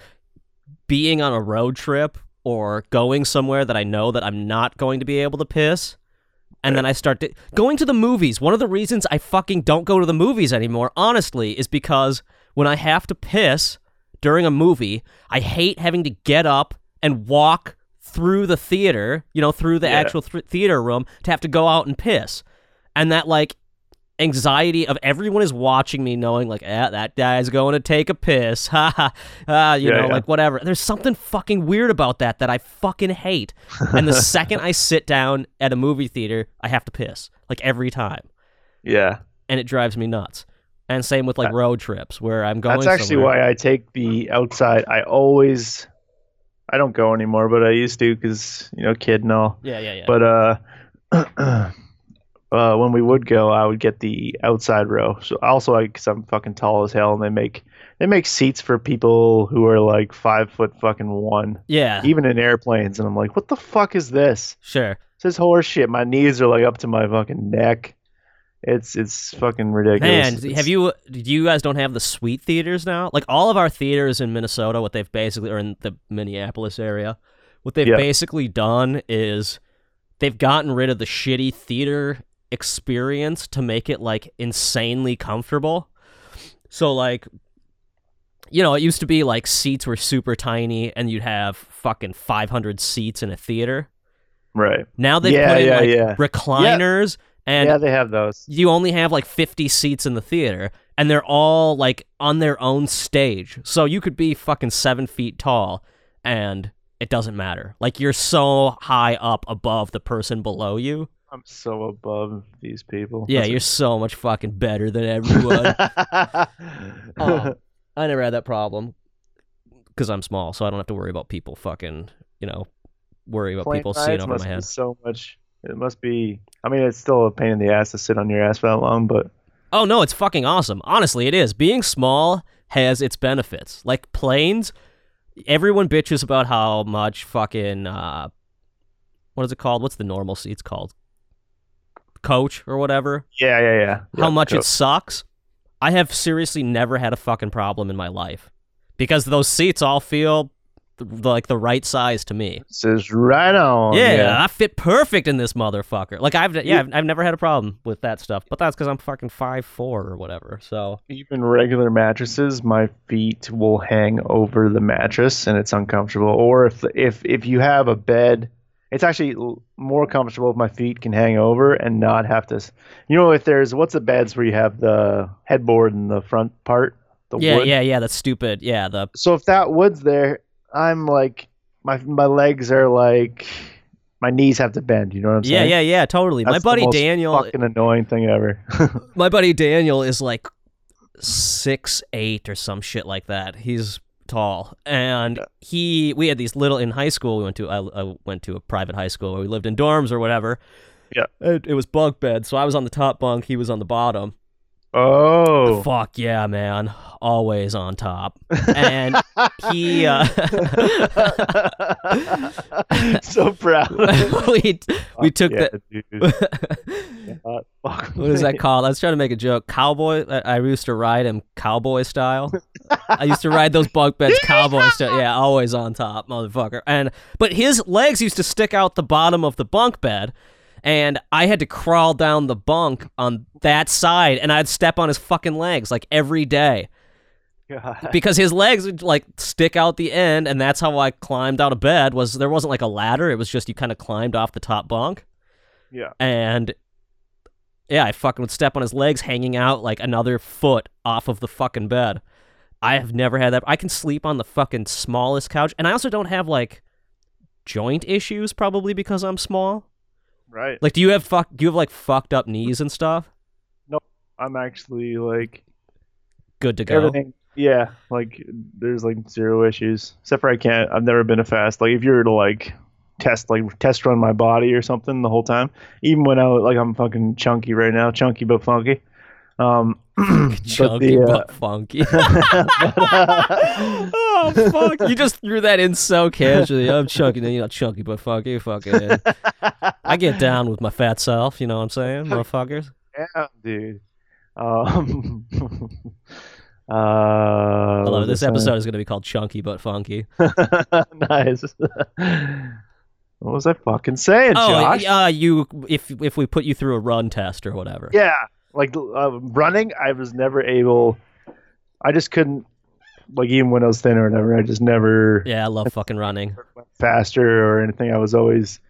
Speaker 1: being on a road trip or going somewhere that I know that I'm not going to be able to piss. And then I start to, going to the movies. One of the reasons I fucking don't go to the movies anymore, honestly, is because when I have to piss during a movie, I hate having to get up and walk through the theater, you know, through the
Speaker 2: Yeah.
Speaker 1: actual th- theater room to have to go out and piss. And that like anxiety of everyone is watching me knowing like ah, that guy's going to take a piss ha ha ah, you
Speaker 2: Yeah,
Speaker 1: know
Speaker 2: yeah.
Speaker 1: like whatever there's something fucking weird about that that i fucking hate and the second i sit down at a movie theater i have to piss like every time
Speaker 2: Yeah,
Speaker 1: and it drives me nuts and same with like road trips where i'm going
Speaker 2: that's actually
Speaker 1: somewhere.
Speaker 2: why I take the outside. I always, I don't go anymore, but I used to because you know, kid and all.
Speaker 1: yeah yeah yeah
Speaker 2: But uh, uh, when we would go, I would get the outside row. So also, because I'm fucking tall as hell, and they make they make seats for people who are like five foot fucking one,
Speaker 1: yeah
Speaker 2: even in airplanes. And I'm like, what the fuck is this?
Speaker 1: sure
Speaker 2: This is horse shit. My knees are like up to my fucking neck. It's it's fucking ridiculous.
Speaker 1: Man, have you? You guys don't have the sweet theaters now. Like all of our theaters in Minnesota, what they've basically, or in the Minneapolis area, what they've
Speaker 2: Yeah.
Speaker 1: basically done is they've gotten rid of the shitty theater experience to make it like insanely comfortable. So like, you know, it used to be like seats were super tiny, and you'd have fucking five hundred seats in a theater.
Speaker 2: right?
Speaker 1: Now they've
Speaker 2: Yeah,
Speaker 1: put in
Speaker 2: yeah,
Speaker 1: like
Speaker 2: yeah.
Speaker 1: recliners. And
Speaker 2: yeah, they have those.
Speaker 1: you only have like 50 seats in the theater and they're all like on their own stage so you could be fucking seven feet tall and it doesn't matter like you're so high up above the person below you
Speaker 2: I'm so above these people.
Speaker 1: yeah
Speaker 2: That's
Speaker 1: you're so much fucking better than everyone um, i never had that problem because i'm small so i don't have to worry about people fucking you know worry about
Speaker 2: Plane
Speaker 1: people seeing over my head
Speaker 2: So much. It must be. I mean, it's still a pain in the ass to sit on your ass for that long, but
Speaker 1: Oh no, it's fucking awesome. Honestly, it is. Being small has its benefits. Like planes, everyone bitches about how much fucking uh what is it called? What's the normal seats called? Coach or whatever.
Speaker 2: yeah, yeah, yeah.
Speaker 1: how
Speaker 2: Yeah,
Speaker 1: much
Speaker 2: go-
Speaker 1: it sucks. I have seriously never had a fucking problem in my life. Because those seats all feel like the right size to me.
Speaker 2: This is right on.
Speaker 1: yeah, I fit perfect in this motherfucker. Like I've yeah, I've, I've never had a problem with that stuff. But that's because I'm fucking five four or whatever. So
Speaker 2: Even regular mattresses, my feet will hang over the mattress, and it's uncomfortable. Or if if if you have a bed, it's actually more comfortable if my feet can hang over and not have to. You know, if there's what's the beds where you have the headboard in the front part, the
Speaker 1: yeah,
Speaker 2: wood.
Speaker 1: yeah, yeah. That's stupid. Yeah, the
Speaker 2: So if that wood's there, I'm like my my legs are like my knees have to bend. You know what I'm saying?
Speaker 1: yeah, yeah. Yeah, totally. my
Speaker 2: That's the
Speaker 1: buddy
Speaker 2: most
Speaker 1: Daniel.
Speaker 2: Fucking annoying thing ever.
Speaker 1: My buddy Daniel is like six eight or some shit like that. He's tall, and he we had these little in high school. We went to I, I went to a private high school where we lived in dorms or whatever.
Speaker 2: Yeah.
Speaker 1: it, it was bunk bed, so I was on the top bunk, he was on the bottom.
Speaker 2: Oh.
Speaker 1: Fuck yeah, man! Always on top, and he. Uh,
Speaker 2: so proud.
Speaker 1: we we took
Speaker 2: yeah,
Speaker 1: the.
Speaker 2: Uh,
Speaker 1: What is that called? I was trying to make a joke. Cowboy. I, I used to ride him cowboy style. I used to ride those bunk beds cowboy style. Yeah, always on top, motherfucker. And but his legs used to stick out the bottom of the bunk bed, and I had to crawl down the bunk on that side, and I'd step on his fucking legs like every day
Speaker 2: God.
Speaker 1: because his legs would like stick out the end, and that's how I climbed out of bed. Was there wasn't like a ladder; it was just you kind of climbed off the top bunk,
Speaker 2: Yeah.
Speaker 1: and yeah, I fucking would step on his legs, hanging out like another foot off of the fucking bed. I have never had that. I can sleep on the fucking smallest couch, and I also don't have like joint issues, probably because I'm small.
Speaker 2: Right.
Speaker 1: Like, do you have fuck? Do you have like fucked up knees and stuff?
Speaker 2: No, I'm actually like
Speaker 1: Good to go.
Speaker 2: everything. Yeah, like there's like zero issues. Except for I can't. I've never been a fast. Like if you were to like test like test run my body or something the whole time, even when I was like I'm fucking chunky right now, chunky but funky. Um,
Speaker 1: Chunky
Speaker 2: the, uh,
Speaker 1: but funky. oh fuck! You just threw that in so casually. I'm chunky, then you're not chunky but funky. Fucking. I get down with my fat self. You know what I'm saying, motherfuckers.
Speaker 2: yeah, dude. Um, uh,
Speaker 1: I love it. This
Speaker 2: I saying?
Speaker 1: episode is going to be called Chunky but Funky.
Speaker 2: nice. what was I fucking saying,
Speaker 1: Oh,
Speaker 2: Josh?
Speaker 1: uh, you if if we put you through a run test or whatever.
Speaker 2: Yeah, like uh, running, I was never able. I just couldn't. Like even when I was thinner or whatever, I just never
Speaker 1: Yeah, I love fucking running.
Speaker 2: faster or anything. I was always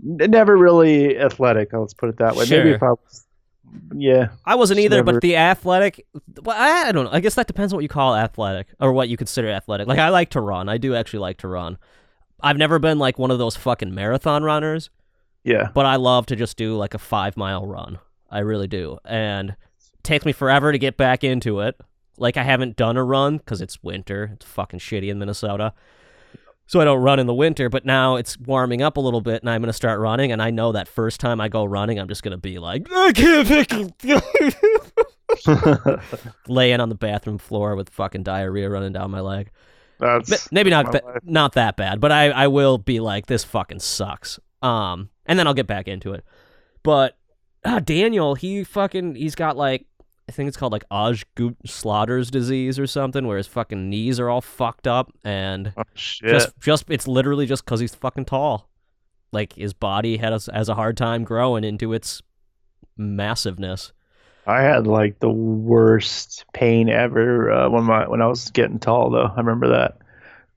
Speaker 2: never really athletic. Let's put it that way. Maybe if I was, yeah,
Speaker 1: I wasn't either,
Speaker 2: never-
Speaker 1: but the athletic. Well, I don't know. I guess that depends on what you call athletic or what you consider athletic. Like I like to run. I do actually like to run. I've never been like one of those fucking marathon runners,
Speaker 2: yeah,
Speaker 1: but I love to just do like a five mile run. I really do, and it takes me forever to get back into it. Like I haven't done a run because it's winter. It's fucking shitty in Minnesota. So I don't run in the winter, but now it's warming up a little bit and I'm going to start running and I know that first time I go running I'm just going to be like I can't pick laying on the bathroom floor with fucking diarrhea running down my leg.
Speaker 2: That's
Speaker 1: Maybe not ba- not that bad, but I I will be like this fucking sucks. Um and then I'll get back into it. But uh, Daniel, he fucking he's got like I think it's called like Osgood Schlatter's disease or something where his fucking knees are all fucked up and
Speaker 2: oh, shit.
Speaker 1: just just it's literally just cuz he's fucking tall. Like his body has has a hard time growing into its massiveness.
Speaker 2: I had like the worst pain ever uh, when my when I was getting tall though. I remember that.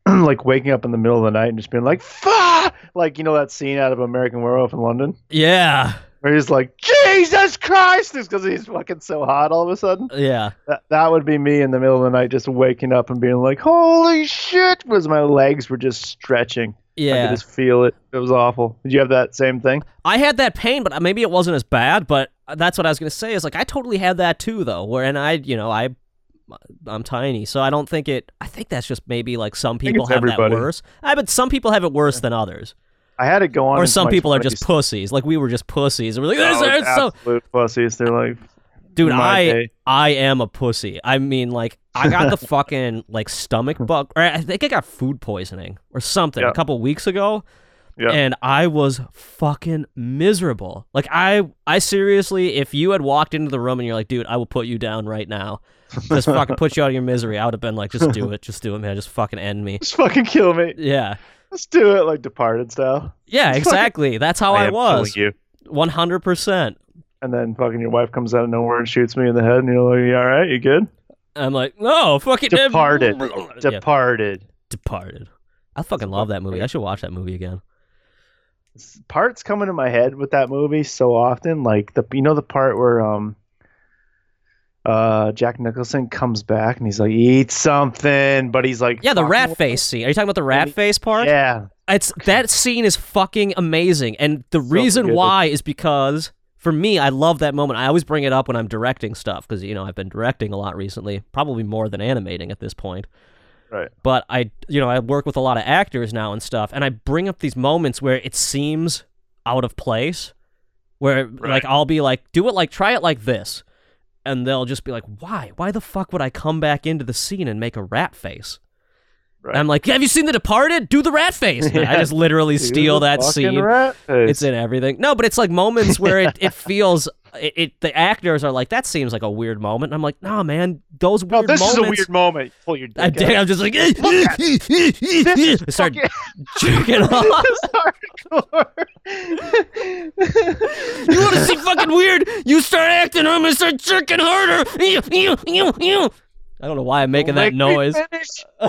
Speaker 2: like waking up in the middle of the night and just being like, "Fuck!" Like you know that scene out of American Werewolf in London
Speaker 1: Yeah.
Speaker 2: Where he's like, "Jesus Christ!" It's because he's fucking so hot all of a sudden.
Speaker 1: Yeah.
Speaker 2: That that would be me in the middle of the night, just waking up and being like, "Holy shit!" Because my legs were just stretching. Yeah. I
Speaker 1: Yeah.
Speaker 2: could just feel it. It was awful. Did you have that same thing?
Speaker 1: I had that pain, but maybe it wasn't as bad. But that's what I was gonna say. Is like I totally had that too, though. Where and I, you know, I, I'm tiny, so I don't think it. I think that's just maybe like some people have
Speaker 2: everybody.
Speaker 1: that worse. I but some people have it worse than others,
Speaker 2: I had it go on.
Speaker 1: or some people are just pussies. Like we were just pussies. And we're like, this
Speaker 2: Oh,
Speaker 1: so.
Speaker 2: absolute pussies. They're like,
Speaker 1: Dude, I
Speaker 2: day.
Speaker 1: I am a pussy. I mean, like I got the fucking like stomach bug, or I think I got food poisoning or something
Speaker 2: Yeah.
Speaker 1: a couple weeks ago.
Speaker 2: Yeah.
Speaker 1: and I was fucking miserable. Like I, I seriously, if you had walked into the room and you're like, dude, I will put you down right now, just fucking put you out of your misery, I would have been like, just do it, just do it, man, just fucking end me.
Speaker 2: just fucking kill me.
Speaker 1: Yeah,
Speaker 2: Let's do it like Departed style.
Speaker 1: yeah, exactly. That's how I,
Speaker 2: am
Speaker 1: was, one hundred percent.
Speaker 2: And then fucking your wife comes out of nowhere and shoots me in the head, and you're like, "You all right? You good?"
Speaker 1: I'm like, no, fucking
Speaker 2: Departed.
Speaker 1: Yeah,
Speaker 2: Departed.
Speaker 1: Departed. I fucking love that movie. I should watch that movie again.
Speaker 2: Parts come into my head with that movie so often, like the you know the part where um uh Jack Nicholson comes back and he's like, "Eat something," but he's like,
Speaker 1: Yeah, the rat face scene. Are you talking about the rat face part?
Speaker 2: Yeah,
Speaker 1: It's that scene is fucking amazing, and the reason
Speaker 2: good.
Speaker 1: why is because for me, I love that moment. I always bring it up when I'm directing stuff because you know I've been directing a lot recently, probably more than animating at this point.
Speaker 2: right.
Speaker 1: But I, you know, I work with a lot of actors now and stuff, and I bring up these moments where it seems out of place, where like I'll be like, "Do it like, try it like this," and they'll just be like, "Why? Why the fuck would I come back into the scene and make a rat face?"
Speaker 2: Right.
Speaker 1: I'm like, "Have you seen The Departed? Do the rat face." And I just literally steal that scene. It's in everything. No, but it's like moments where it, it feels it, it. The actors are like, "That seems like a weird moment." And I'm like, "No, man, those
Speaker 2: no,
Speaker 1: weird
Speaker 2: this is a weird moment. Pull your
Speaker 1: I
Speaker 2: dick out.
Speaker 1: I'm just like,
Speaker 2: This is
Speaker 1: start
Speaker 2: fucking-
Speaker 1: jerking off.
Speaker 2: this is hardcore.
Speaker 1: fucking weird. You start acting, I'm gonna start jerking harder. I don't know why I'm making that noise.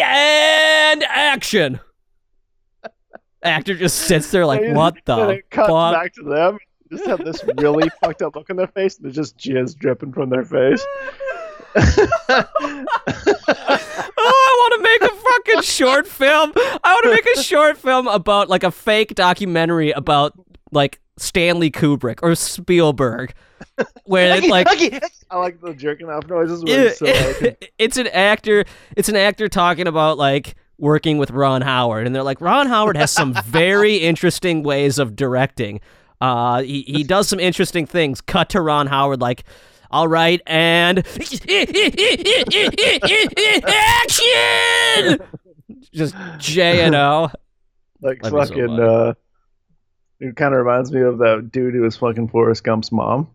Speaker 1: and action. Actor just sits there like, what the
Speaker 2: it cuts
Speaker 1: fuck?
Speaker 2: back to them. Just have this really fucked up look on their face, and there's just jizz dripping from their face.
Speaker 1: Oh, I want to make a fucking short film. I want to make a short film about like a fake documentary about like Stanley Kubrick or Spielberg, where it's like
Speaker 2: I like the jerking off noises. It's, so like,
Speaker 1: it's an actor. It's an actor talking about like working with Ron Howard, and they're like, Ron Howard has some very interesting ways of directing. Uh, he he does some interesting things. Cut to Ron Howard like. All right, and action! Just J and O.
Speaker 2: like fucking. uh, it kind of reminds me of that dude who was fucking Forrest Gump's mom.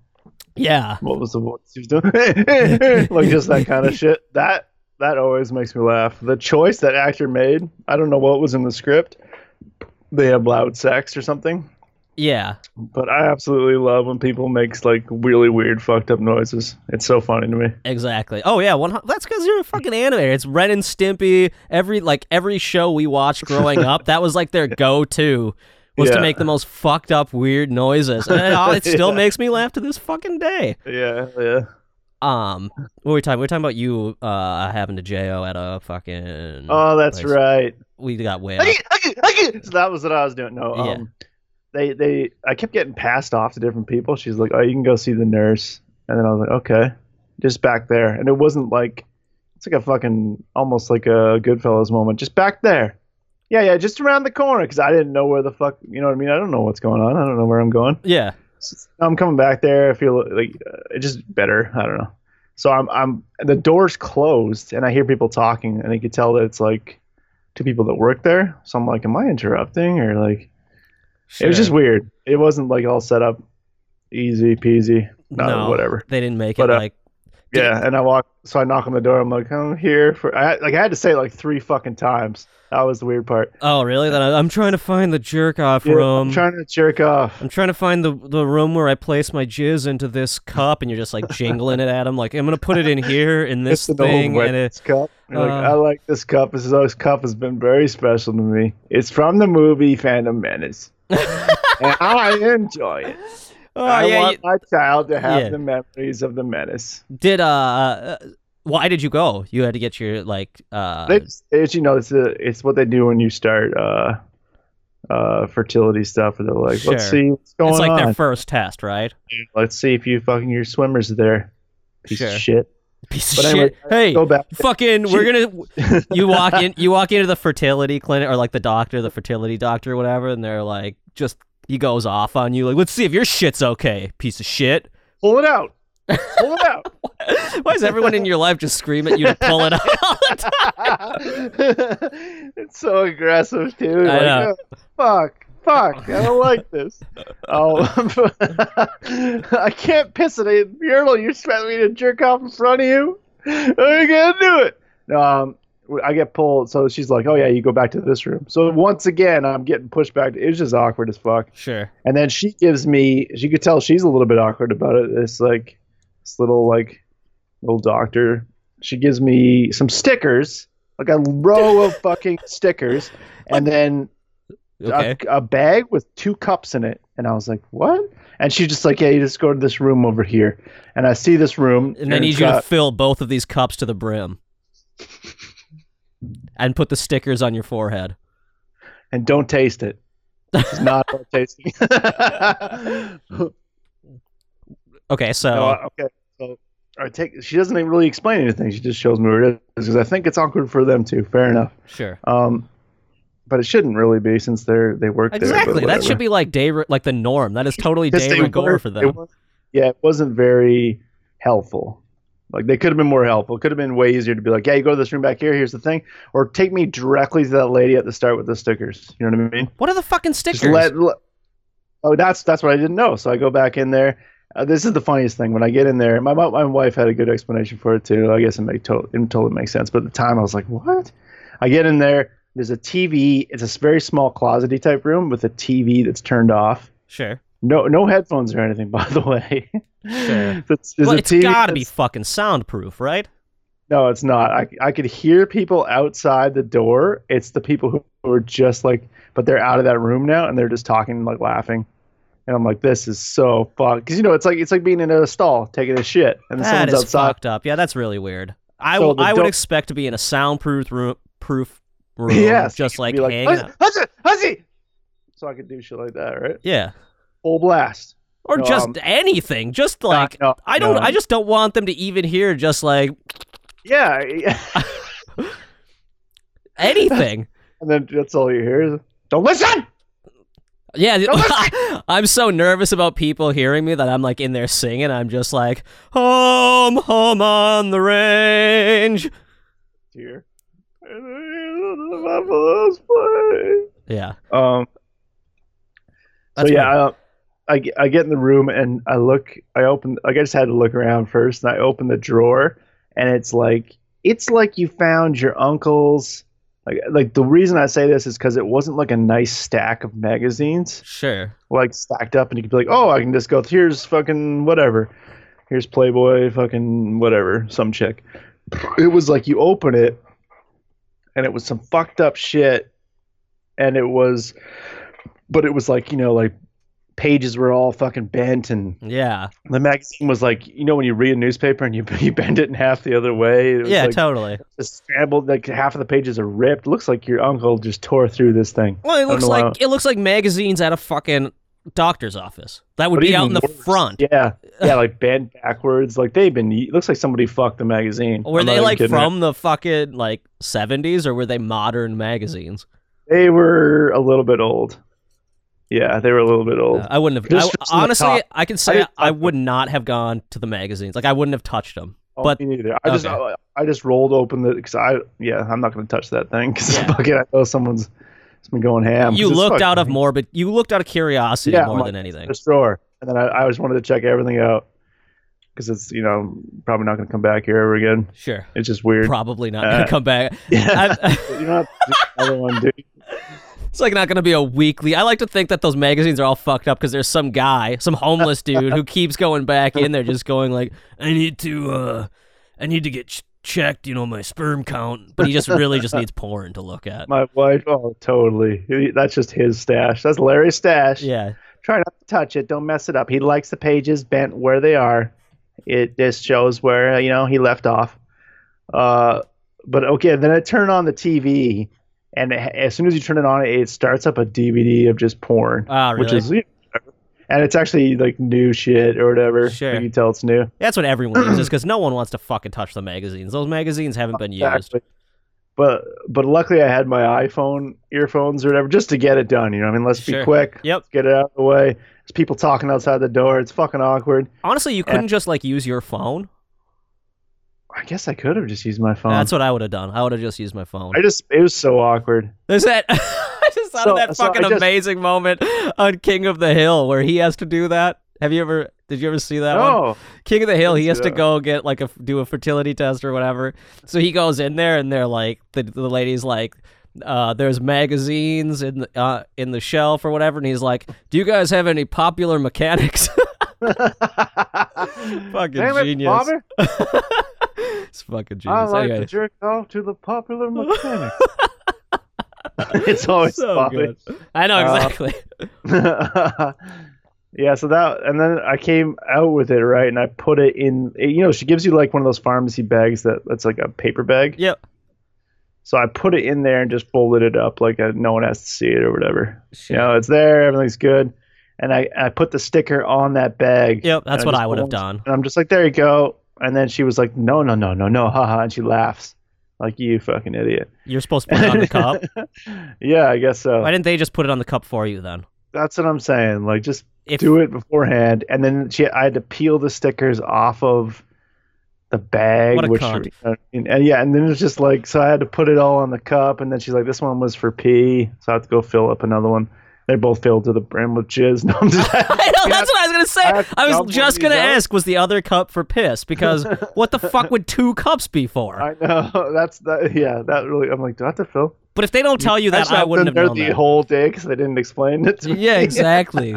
Speaker 1: Yeah,
Speaker 2: What was the voice he was doing? like just that kind of shit. That that always makes me laugh. The choice that actor made. I don't know what was in the script. They have loud sex or something.
Speaker 1: yeah.
Speaker 2: But I absolutely love when people makes like really weird, fucked up noises. It's so funny to me.
Speaker 1: Exactly. Oh yeah, one, that's because you're a fucking animator. It's Ren and Stimpy. Every like every show we watched growing up, that was like their go-to was to make the most fucked up weird noises, and it, it still
Speaker 2: Yeah.
Speaker 1: makes me laugh to this fucking day.
Speaker 2: Yeah, yeah.
Speaker 1: Um, what were we talking? We were talking about you uh having to jo at a fucking.
Speaker 2: Oh, that's
Speaker 1: place.
Speaker 2: right.
Speaker 1: We got way
Speaker 2: so that was what I was doing. No, um,
Speaker 1: Yeah.
Speaker 2: they they I kept getting passed off to different people. She's like, "Oh, you can go see the nurse," and then I was like, "Okay," just back there, and it wasn't like it's like a fucking almost like a Goodfellas moment, just back there. Yeah, yeah, just around the corner because I didn't know where the fuck, you know what I mean? I don't know what's going on. I don't know where I'm going.
Speaker 1: Yeah.
Speaker 2: So I'm coming back there. I feel like uh, it's just better. I don't know. So I'm I'm the door's closed and I hear people talking and I could tell that it's like two people that work there. So I'm like, am I interrupting or like? It was just weird. It wasn't like all set up, easy peasy. No,
Speaker 1: no,
Speaker 2: whatever.
Speaker 1: They didn't make
Speaker 2: But,
Speaker 1: it
Speaker 2: uh,
Speaker 1: like.
Speaker 2: Yeah, and I walk. So I knock on the door. I'm like, I'm here for. I like I had to say it like three fucking times. That was the weird part.
Speaker 1: Oh really? Then I, I'm trying to find the jerk off
Speaker 2: Yeah,
Speaker 1: room.
Speaker 2: I'm trying to jerk off.
Speaker 1: I'm trying to find the the room where I place my jizz into this cup, and you're just like jingling it at him, like I'm gonna put it in here in this
Speaker 2: It's an
Speaker 1: thing, and
Speaker 2: witness
Speaker 1: it,
Speaker 2: cup. You're like,
Speaker 1: uh,
Speaker 2: I like this cup. This, this cup has been very special to me. It's from the movie Phantom Menace, and I enjoy it.
Speaker 1: Oh
Speaker 2: I
Speaker 1: yeah.
Speaker 2: want my child to have
Speaker 1: Yeah.
Speaker 2: the memories of the menace.
Speaker 1: did uh, uh, why did you go? You had to get your like uh,
Speaker 2: It's, it's you know it's a, it's what they do when you start uh, uh, fertility stuff. Where they're like, let's see what's going on.
Speaker 1: it's like
Speaker 2: on.
Speaker 1: their first test, right?
Speaker 2: Let's see if you fucking your swimmer's there. Piece
Speaker 1: Sure.
Speaker 2: of shit.
Speaker 1: Piece of
Speaker 2: But anyway,
Speaker 1: shit. Hey,
Speaker 2: Go back.
Speaker 1: fucking, we're gonna. You walk in. You walk into the fertility clinic or like the doctor, the fertility doctor, or whatever, and they're like, just he goes off on you, like, let's see if your shit's okay, piece of shit.
Speaker 2: Pull it out. Pull it out.
Speaker 1: Why does everyone in your life just scream at you to pull it out all the time?
Speaker 2: it's so aggressive, dude.
Speaker 1: I
Speaker 2: Like,
Speaker 1: know.
Speaker 2: oh, fuck, fuck. I don't like this. Oh, I can't piss it in urinal. You expect me to jerk off in front of you? I can't do it. No, um, I get pulled. So she's like, "Oh yeah, you go back to this room." So once again, I'm getting pushed back. It's just awkward as fuck.
Speaker 1: Sure.
Speaker 2: And then she gives me, she could tell she's a little bit awkward about it. It's like this little like little doctor. She gives me some stickers, like a row of fucking stickers, and then
Speaker 1: Okay.
Speaker 2: a, a bag with two cups in it. And I was like, what? And she's just like, yeah, you just go to this room over here. And I see this room.
Speaker 1: And I need you to fill both of these cups to the brim. And put the stickers on your forehead.
Speaker 2: and don't taste it. It's not worth tasting.
Speaker 1: Okay, so
Speaker 2: No, okay. So I take. She doesn't even really explain anything. She just shows me where it is because I think it's awkward for them too. Fair enough.
Speaker 1: sure.
Speaker 2: Um, but it shouldn't really be since they're they work there.
Speaker 1: Exactly. That should be like day like the norm. That is totally day
Speaker 2: they
Speaker 1: rigor for them.
Speaker 2: weren't- yeah, it wasn't very helpful. Like they could have been more helpful. It could have been way easier to be like, "Yeah, you go to this room back here. Here's the thing," or take me directly to that lady at the start with the stickers. You know what I mean?
Speaker 1: What are the fucking stickers?
Speaker 2: Let, let- oh, that's that's what I didn't know. So I go back in there. Uh, this is the funniest thing when I get in there. My my wife had a good explanation for it too. I guess it make to- it totally makes sense. But at the time, I was like, "What?" I get in there. There's a TV. It's a very small closety type room with a TV that's turned off.
Speaker 1: Sure.
Speaker 2: No, no headphones or anything, by the way.
Speaker 1: Sure. Well, it's got to be fucking soundproof, right?
Speaker 2: No, it's not. I, I could hear people outside the door. It's the people who, are just like, but they're out of that room now and they're just talking, like laughing. And I'm like, this is so fucked. Because, you know, it's like it's like being in a stall taking a shit and
Speaker 1: That
Speaker 2: someone's
Speaker 1: is
Speaker 2: outside.
Speaker 1: fucked up. Yeah, that's really weird. I,
Speaker 2: So
Speaker 1: w- I would expect to be in a soundproof room, proof room,
Speaker 2: Yeah,
Speaker 1: just like
Speaker 2: could be
Speaker 1: hanging
Speaker 2: "Huzzy,
Speaker 1: out.
Speaker 2: Huzzy, Huzzy!" So I could do shit like that, right?
Speaker 1: Yeah,
Speaker 2: Full blast.
Speaker 1: or just
Speaker 2: um,
Speaker 1: anything. Just like
Speaker 2: no,
Speaker 1: I don't.
Speaker 2: no.
Speaker 1: I just don't want them to even hear just like
Speaker 2: Yeah. yeah.
Speaker 1: anything.
Speaker 2: and then that's all you hear is, don't listen!
Speaker 1: Yeah, I'm so nervous about people hearing me that I'm like in there singing. I'm just like home, home on the range.
Speaker 2: Here. And then the buffaloes play.
Speaker 1: Yeah,
Speaker 2: Um,
Speaker 1: That's
Speaker 2: so yeah. I, I, get- I get in the room and I look. I open. Like I just had to look around first, and I open the drawer, and it's like it's like you found your uncle's. Like like the reason I say this is because it wasn't like a nice stack of magazines
Speaker 1: sure.
Speaker 2: like stacked up, and you could be like, oh, I can just go. Here's fucking whatever. Here's Playboy, fucking whatever, some chick. It was like you open it, and it was some fucked up shit, and it was, but it was like you know like pages were all fucking bent, and
Speaker 1: Yeah,
Speaker 2: the magazine was like you know when you read a newspaper and you you bend it in half the other way. It was
Speaker 1: yeah,
Speaker 2: like
Speaker 1: totally.
Speaker 2: just scrambled. Like half of the pages are ripped. looks like your uncle just tore through this thing.
Speaker 1: Well, it looks like it looks like magazines at a fucking doctor's office. That would
Speaker 2: But
Speaker 1: be out in the
Speaker 2: worse.
Speaker 1: front.
Speaker 2: Yeah, yeah, like bent backwards. Like they've been. Looks like somebody fucked the magazine.
Speaker 1: Were
Speaker 2: I'm
Speaker 1: they like from the fucking like 70s or were they modern magazines?
Speaker 2: They were a little bit old. Yeah, they were a little bit old.
Speaker 1: Uh, I wouldn't have. I,
Speaker 2: the
Speaker 1: honestly. I can say I,
Speaker 2: touch
Speaker 1: would not have gone to the magazines. Like I wouldn't have touched them.
Speaker 2: Oh,
Speaker 1: but-
Speaker 2: me neither. I just. I, I just rolled open the because I, yeah, I'm not going to touch that thing because
Speaker 1: Yeah.
Speaker 2: fucking I know someone's it's been going ham.
Speaker 1: you looked out of morbid. You looked out of curiosity
Speaker 2: Yeah,
Speaker 1: more
Speaker 2: I'm
Speaker 1: than anything.
Speaker 2: this drawer, and then I, I just wanted to check everything out because it's you know probably not going to come back here ever again.
Speaker 1: Sure,
Speaker 2: It's just weird.
Speaker 1: probably not
Speaker 2: Uh,
Speaker 1: gonna come back.
Speaker 2: yeah,
Speaker 1: I-
Speaker 2: you know, another one, dude.
Speaker 1: It's like not gonna be a weekly. I like to think that those magazines are all fucked up because there's some guy, some homeless dude who keeps going back in there, just going like, "I need to, uh, I need to get ch- checked, you know, my sperm count." But he just really just needs porn to look at.
Speaker 2: My wife, oh, totally. That's just his stash. That's Larry's stash.
Speaker 1: Yeah,
Speaker 2: Try not to touch it. Don't mess it up. He likes the pages bent where they are. It just shows where you know he left off. Uh, but okay, then I turn on the TV, and it, as soon as you turn it on, it starts up a DVD of just porn,
Speaker 1: Ah,
Speaker 2: which
Speaker 1: really?
Speaker 2: is, and it's actually like new shit or whatever.
Speaker 1: Sure.
Speaker 2: You can tell it's new.
Speaker 1: that's what everyone uses because no one wants to fucking touch the magazines. Those magazines haven't been used.
Speaker 2: Exactly. But but luckily I had my iPhone earphones or whatever just to get it done. You know, I mean, let's
Speaker 1: Sure.
Speaker 2: be quick.
Speaker 1: Yep.
Speaker 2: Let's get it out of the way. There's people talking outside the door. It's fucking awkward.
Speaker 1: Honestly, you couldn't just like use your phone.
Speaker 2: I guess I could have just used my phone.
Speaker 1: That's what I would have done. I would have just used my phone.
Speaker 2: I just it was so awkward.
Speaker 1: There's that. I just thought of that
Speaker 2: so
Speaker 1: fucking
Speaker 2: just-
Speaker 1: amazing moment on King of the Hill where he has to do that. Have you ever? Did you ever see that one? King of the Hill, he has to go get like a do a fertility test or whatever. So he goes in there and they're like the the lady's like uh, there's magazines in the uh, in the shelf or whatever, and he's like, "Do you guys have any popular mechanics?" fucking
Speaker 2: Damn
Speaker 1: genius.
Speaker 2: Bobby.
Speaker 1: It's fucking
Speaker 2: I like
Speaker 1: anyway,
Speaker 2: to jerk off to the popular mechanic. it's always
Speaker 1: so
Speaker 2: Bobby.
Speaker 1: good. I know
Speaker 2: Uh,
Speaker 1: exactly.
Speaker 2: yeah, so that and then I came out with it right, and I put it in. You know, she gives you like one of those pharmacy bags that that's like a paper bag.
Speaker 1: yep.
Speaker 2: So I put it in there and just folded it up like uh no one has to see it or whatever.
Speaker 1: Sure.
Speaker 2: You know, it's there, everything's good, and I I put the sticker on that bag.
Speaker 1: Yep, that's
Speaker 2: and
Speaker 1: what
Speaker 2: just
Speaker 1: I would have done.
Speaker 2: And I'm just like, there you go. And then she was like, no, no, no, no, no, haha, and she laughs like you fucking idiot.
Speaker 1: You're supposed to put it on the cup.
Speaker 2: yeah, I guess so.
Speaker 1: Why didn't they just put it on the cup for you then?
Speaker 2: That's what I'm saying. Like, just
Speaker 1: If
Speaker 2: do it beforehand, and then she, I had to peel the stickers off of the bag,
Speaker 1: What a
Speaker 2: which
Speaker 1: cunt.
Speaker 2: and, and yeah, and then it was just like, so I had to put it all on the cup, and then she's like, this one was for pee, so I have to go fill up another one. They're both filled to the brim with jizz. No,
Speaker 1: I know that's what I was gonna say.
Speaker 2: I
Speaker 1: I was just gonna ask, was the other cup for piss? Because what the fuck would two cups be for?
Speaker 2: I know that's that. Yeah, that really. I'm like, do I have to fill?
Speaker 1: But if they don't tell you that, I
Speaker 2: I've
Speaker 1: wouldn't have known
Speaker 2: the
Speaker 1: that.
Speaker 2: whole day because they didn't explain it to me.
Speaker 1: Yeah, exactly.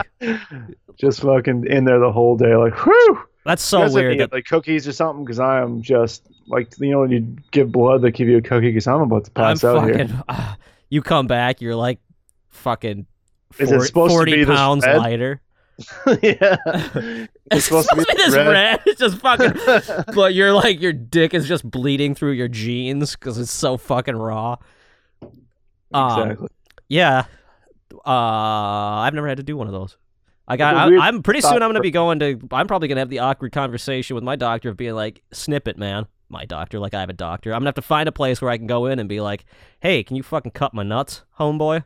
Speaker 2: just fucking in there the whole day, like, whew.
Speaker 1: That's so weird. That,
Speaker 2: like cookies or something because I am just like you know when you give blood they give you a cookie because I'm about to pass I'm out
Speaker 1: fucking.
Speaker 2: here.
Speaker 1: you come back, you're like fucking.
Speaker 2: Is it
Speaker 1: 40,
Speaker 2: supposed to
Speaker 1: 40
Speaker 2: be this
Speaker 1: pounds
Speaker 2: red?
Speaker 1: lighter.
Speaker 2: yeah,
Speaker 1: It's supposed to be this red. It's just fucking. but you're like your dick is just bleeding through your jeans because it's so fucking raw. Um,
Speaker 2: exactly.
Speaker 1: Yeah. Uh, I've never had to do one of those. I got. I, I'm pretty soon. I'm gonna be going to. I'm probably gonna have the awkward conversation with my doctor of being like, "Snip it, man." My doctor, like I have a doctor. I'm gonna have to find a place where I can go in and be like, "Hey, can you fucking cut my nuts, homeboy?"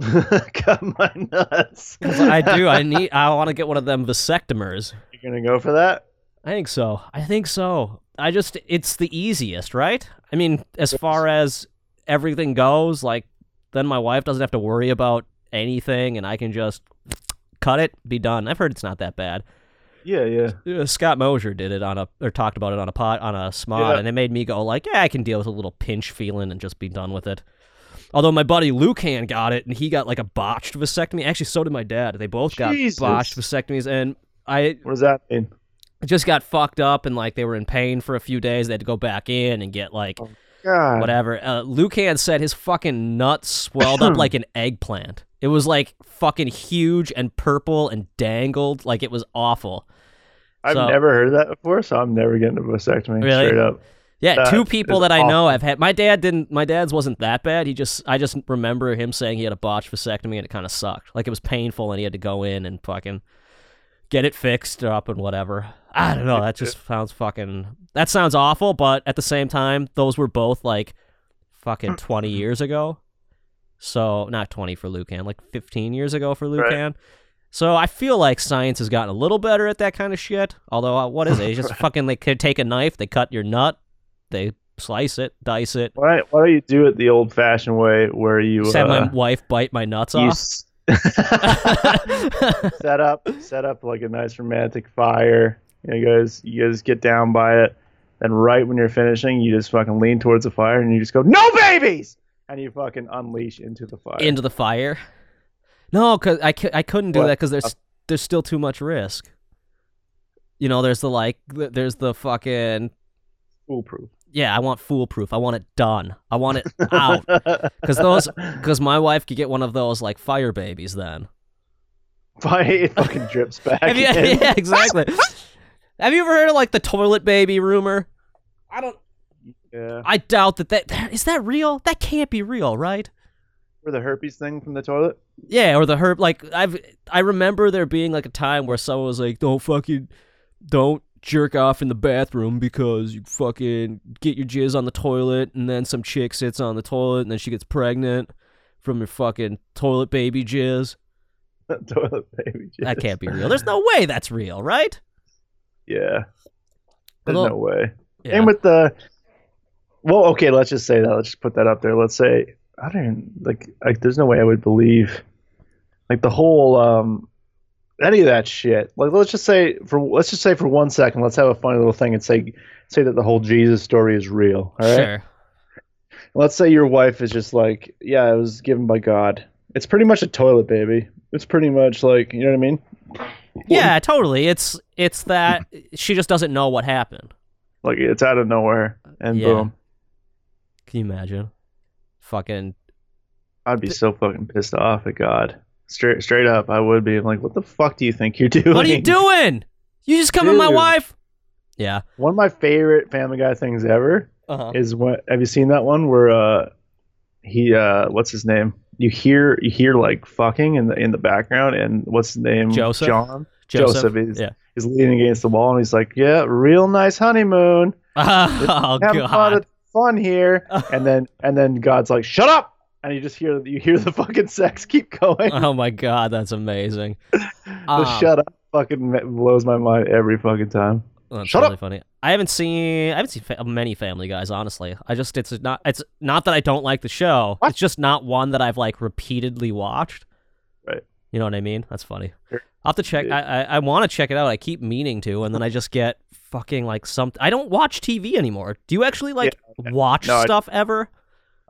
Speaker 2: Cut my nuts.
Speaker 1: I do. I need. I want to get one of them vasectomers.
Speaker 2: You're gonna go for that?
Speaker 1: I think so. I think so. I just. It's the easiest, right? I mean, as far as everything goes, like then my wife doesn't have to worry about anything, and I can just cut it, be done. I've heard it's not that bad.
Speaker 2: Yeah, yeah.
Speaker 1: Uh, Scott Mosier did it on a or talked about it on a pot on a smod,
Speaker 2: Yeah.
Speaker 1: and it made me go like, yeah, I can deal with a little pinch feeling and just be done with it. Although my buddy Lucan got it, and he got like a botched vasectomy. Actually, so did my dad. They both got
Speaker 2: Jesus.
Speaker 1: botched vasectomies, and I
Speaker 2: What does that mean?
Speaker 1: just got fucked up, and like they were in pain for a few days. They had to go back in and get like
Speaker 2: God.
Speaker 1: whatever. Uh, Lucan said his fucking nuts swelled up like an eggplant. It was like fucking huge and purple and dangled. Like it was awful.
Speaker 2: I've
Speaker 1: so-
Speaker 2: never heard that before, so I'm never getting a vasectomy.
Speaker 1: Really?
Speaker 2: Straight up.
Speaker 1: Yeah,
Speaker 2: That
Speaker 1: two people that I know
Speaker 2: awful.
Speaker 1: have had. My dad didn't. My dad's wasn't that bad. He just. I just remember him saying he had a botched vasectomy and it kind of sucked. Like it was painful and he had to go in and fucking get it fixed up and whatever. I don't know. That just sounds fucking. That sounds awful. But at the same time, those were both like fucking twenty years ago. So not twenty for Lucan, like fifteen years ago for
Speaker 2: Right.
Speaker 1: Lucan. So I feel like science has gotten a little better at that kind of shit. Although, uh, what is it? It's just fucking they could take a knife, they cut your nut, they slice it, dice it.
Speaker 2: Why, why don't you do it the old-fashioned way, where you
Speaker 1: Just have
Speaker 2: uh,
Speaker 1: my wife bite my nuts off.
Speaker 2: s- set up set up like a nice romantic fire. You guys you guys get down by it. Then right when you're finishing, you just fucking lean towards the fire and you just go, No babies and you fucking unleash into the fire.
Speaker 1: Into the fire. No, cause I, I couldn't do
Speaker 2: What?
Speaker 1: that because there's there's still too much risk. You know, there's the like, there's the fucking
Speaker 2: foolproof.
Speaker 1: Yeah. I want foolproof. I want it done. I want it out because those because my wife could get one of those like fire babies then.
Speaker 2: Fire it fucking drips back.
Speaker 1: Have you, yeah, exactly. Have you ever heard of like the toilet baby rumor? I don't.
Speaker 2: Yeah.
Speaker 1: I doubt that that is that real. That can't be real, right?
Speaker 2: For the herpes thing from the toilet?
Speaker 1: Yeah, or the herb. Like I've, I remember there being like a time where someone was like, "Don't fucking, don't jerk off in the bathroom because you fucking get your jizz on the toilet, and then some chick sits on the toilet, and then she gets pregnant from your fucking toilet baby jizz."
Speaker 2: toilet baby. Jizz.
Speaker 1: That can't be real. There's no way that's real, right?
Speaker 2: Yeah. There's
Speaker 1: Although-
Speaker 2: no way.
Speaker 1: Yeah.
Speaker 2: And with the well, okay, let's just say that. Let's just put that up there. Let's say I don't even like like there's no way I would believe like the whole um any of that shit. Like let's just say for let's just say for one second, let's have a funny little thing and say say that the whole Jesus story is real. All right.
Speaker 1: Sure.
Speaker 2: Let's say your wife is just like, yeah, it was given by God. It's pretty much a toilet baby. It's pretty much like you know what I mean?
Speaker 1: Yeah, totally. It's it's that she just doesn't know what happened.
Speaker 2: Like it's out of nowhere and
Speaker 1: Yeah.
Speaker 2: boom.
Speaker 1: Can you imagine? Fucking
Speaker 2: I'd be so fucking pissed off at God. Straight straight up, I would be I'm like, what the fuck do you think you're doing?
Speaker 1: What are you doing? You just come in my
Speaker 2: Dude.
Speaker 1: wife? Yeah.
Speaker 2: One of my favorite Family Guy things ever
Speaker 1: Uh-huh.
Speaker 2: is what. have you seen that one where uh he uh what's his name? You hear you hear like fucking in the in the background and what's his name?
Speaker 1: Joseph?
Speaker 2: John.
Speaker 1: Joseph.
Speaker 2: Is
Speaker 1: Yeah.
Speaker 2: he's leaning against the wall and he's like, Yeah, real nice honeymoon.
Speaker 1: oh
Speaker 2: Having a lot
Speaker 1: god.
Speaker 2: of fun here. and then and then God's like, Shut up and you just hear you hear the fucking sex keep going.
Speaker 1: Oh my god, that's amazing.
Speaker 2: the
Speaker 1: Um,
Speaker 2: shut up fucking blows my mind every fucking time.
Speaker 1: That's
Speaker 2: Shut
Speaker 1: really
Speaker 2: up.
Speaker 1: funny. I haven't seen I haven't seen fa- many Family Guys. Honestly, I just it's not it's not that I don't like the show.
Speaker 2: What?
Speaker 1: It's just not one that I've like repeatedly watched. Right. You know what I mean? That's funny.
Speaker 2: Sure.
Speaker 1: I'll have to check. I I, I want to check it out. I keep meaning to, and then I just get fucking like some. I don't watch TV anymore. Do you actually like watch
Speaker 2: No, I-
Speaker 1: stuff ever?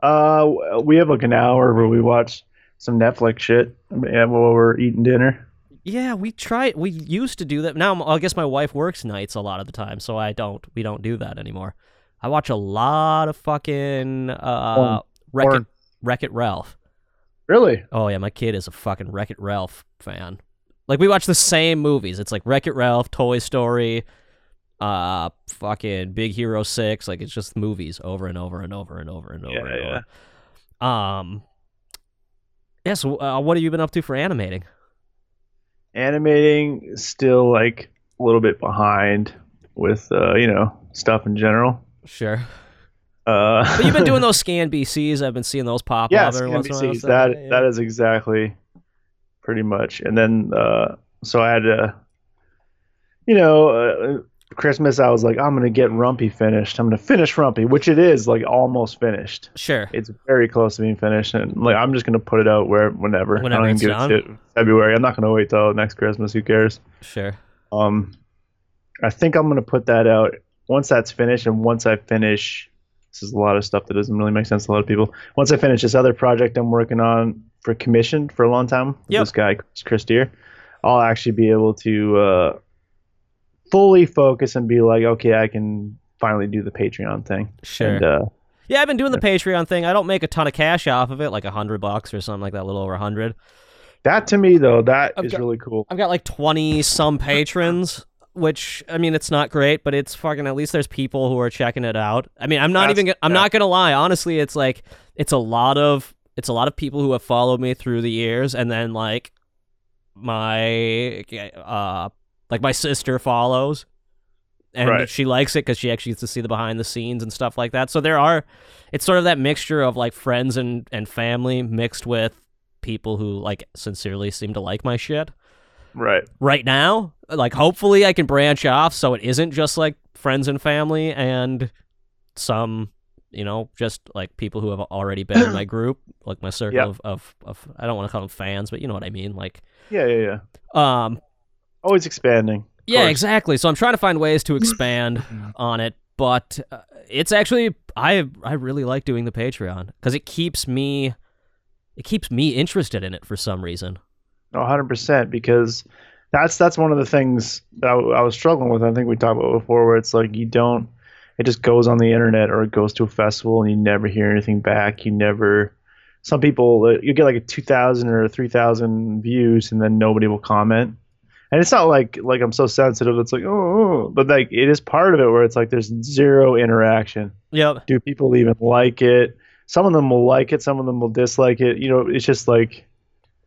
Speaker 2: Uh, we have like an hour where we watch some Netflix shit while we're eating dinner.
Speaker 1: Yeah, we try. We used to do that. Now I guess my wife works nights a lot of the time, so I don't. We don't do that anymore. I watch a lot of fucking uh. Wreck It, Wreck It Ralph.
Speaker 2: Really?
Speaker 1: Oh yeah, my kid is a fucking Wreck It Ralph fan. Like we watch the same movies. It's like Wreck It Ralph, Toy Story, uh, fucking Big Hero Six. Like it's just movies over and over and over and over and over
Speaker 2: Yeah,
Speaker 1: and
Speaker 2: yeah.
Speaker 1: over. Um. Yeah. So, uh, what have you been up to for animating?
Speaker 2: Animating still like a little bit behind with uh, you know stuff in general.
Speaker 1: Sure.
Speaker 2: Uh,
Speaker 1: But you've been doing those scan BCs. I've been seeing those pop
Speaker 2: yes,
Speaker 1: up every once in a while.
Speaker 2: NBCs. That
Speaker 1: yeah.
Speaker 2: that is exactly pretty much. And then uh, so I had to, you know, uh, Christmas. I was like, I'm gonna get Rumpy finished. I'm gonna finish Rumpy, which it is like almost finished.
Speaker 1: Sure.
Speaker 2: It's very close to being finished, and like I'm just gonna put it out where whenever.
Speaker 1: Whenever
Speaker 2: I don't
Speaker 1: it's
Speaker 2: give
Speaker 1: done.
Speaker 2: shit. February. I'm not gonna wait till next Christmas. Who cares?
Speaker 1: Sure.
Speaker 2: Um, I think I'm gonna put that out once that's finished, and once I finish, this is a lot of stuff that doesn't really make sense to a lot of people. Once I finish this other project I'm working on for commission for a long time,
Speaker 1: Yep.
Speaker 2: this guy Chris- Deere, I'll actually be able to uh, fully focus and be like, okay, I can finally do the Patreon thing.
Speaker 1: Sure.
Speaker 2: And, uh,
Speaker 1: Yeah, I've been doing the Patreon thing. I don't make a ton of cash off of it, like a hundred bucks or something like that, a little over a hundred.
Speaker 2: that to me though, that
Speaker 1: I've
Speaker 2: is
Speaker 1: got-
Speaker 2: really cool.
Speaker 1: I've got like twenty some patrons, which I mean, it's not great, but it's fucking. At least there's people who are checking it out. I mean, I'm not
Speaker 2: That's-
Speaker 1: even. gonna- I'm
Speaker 2: yeah.
Speaker 1: not gonna lie. Honestly, it's like it's a lot of it's a lot of people who have followed me through the years, and then like my uh like my sister follows. And
Speaker 2: Right.
Speaker 1: she likes it because she actually gets to see the behind the scenes and stuff like that. So there are, it's sort of that mixture of like friends and, and family mixed with people who like sincerely seem to like my shit
Speaker 2: Right.
Speaker 1: right now. Like, hopefully, I can branch off so it isn't just like friends and family and some, you know, just like people who have already been in my group, like my circle
Speaker 2: Yep.
Speaker 1: of, of, of, I don't want to call them fans, but you know what I mean. Like,
Speaker 2: Yeah, yeah, yeah.
Speaker 1: um,
Speaker 2: Always expanding.
Speaker 1: Yeah,
Speaker 2: course.
Speaker 1: exactly. So I'm trying to find ways to expand on it, but uh, it's actually I I really like doing the Patreon because it keeps me it keeps me interested in it for some reason.
Speaker 2: No, hundred percent. Because that's that's one of the things that I, I was struggling with. I think we talked about before, where it's like you don't. It just goes on the internet or it goes to a festival and you never hear anything back. You never. Some people uh, you get like a two thousand or three thousand views and then nobody will comment. And it's not like like I'm so sensitive. It's like oh, oh, but like it is part of it where it's like there's zero interaction.
Speaker 1: Yep.
Speaker 2: Do people even like it? Some of them will like it. Some of them will dislike it. You know, it's just like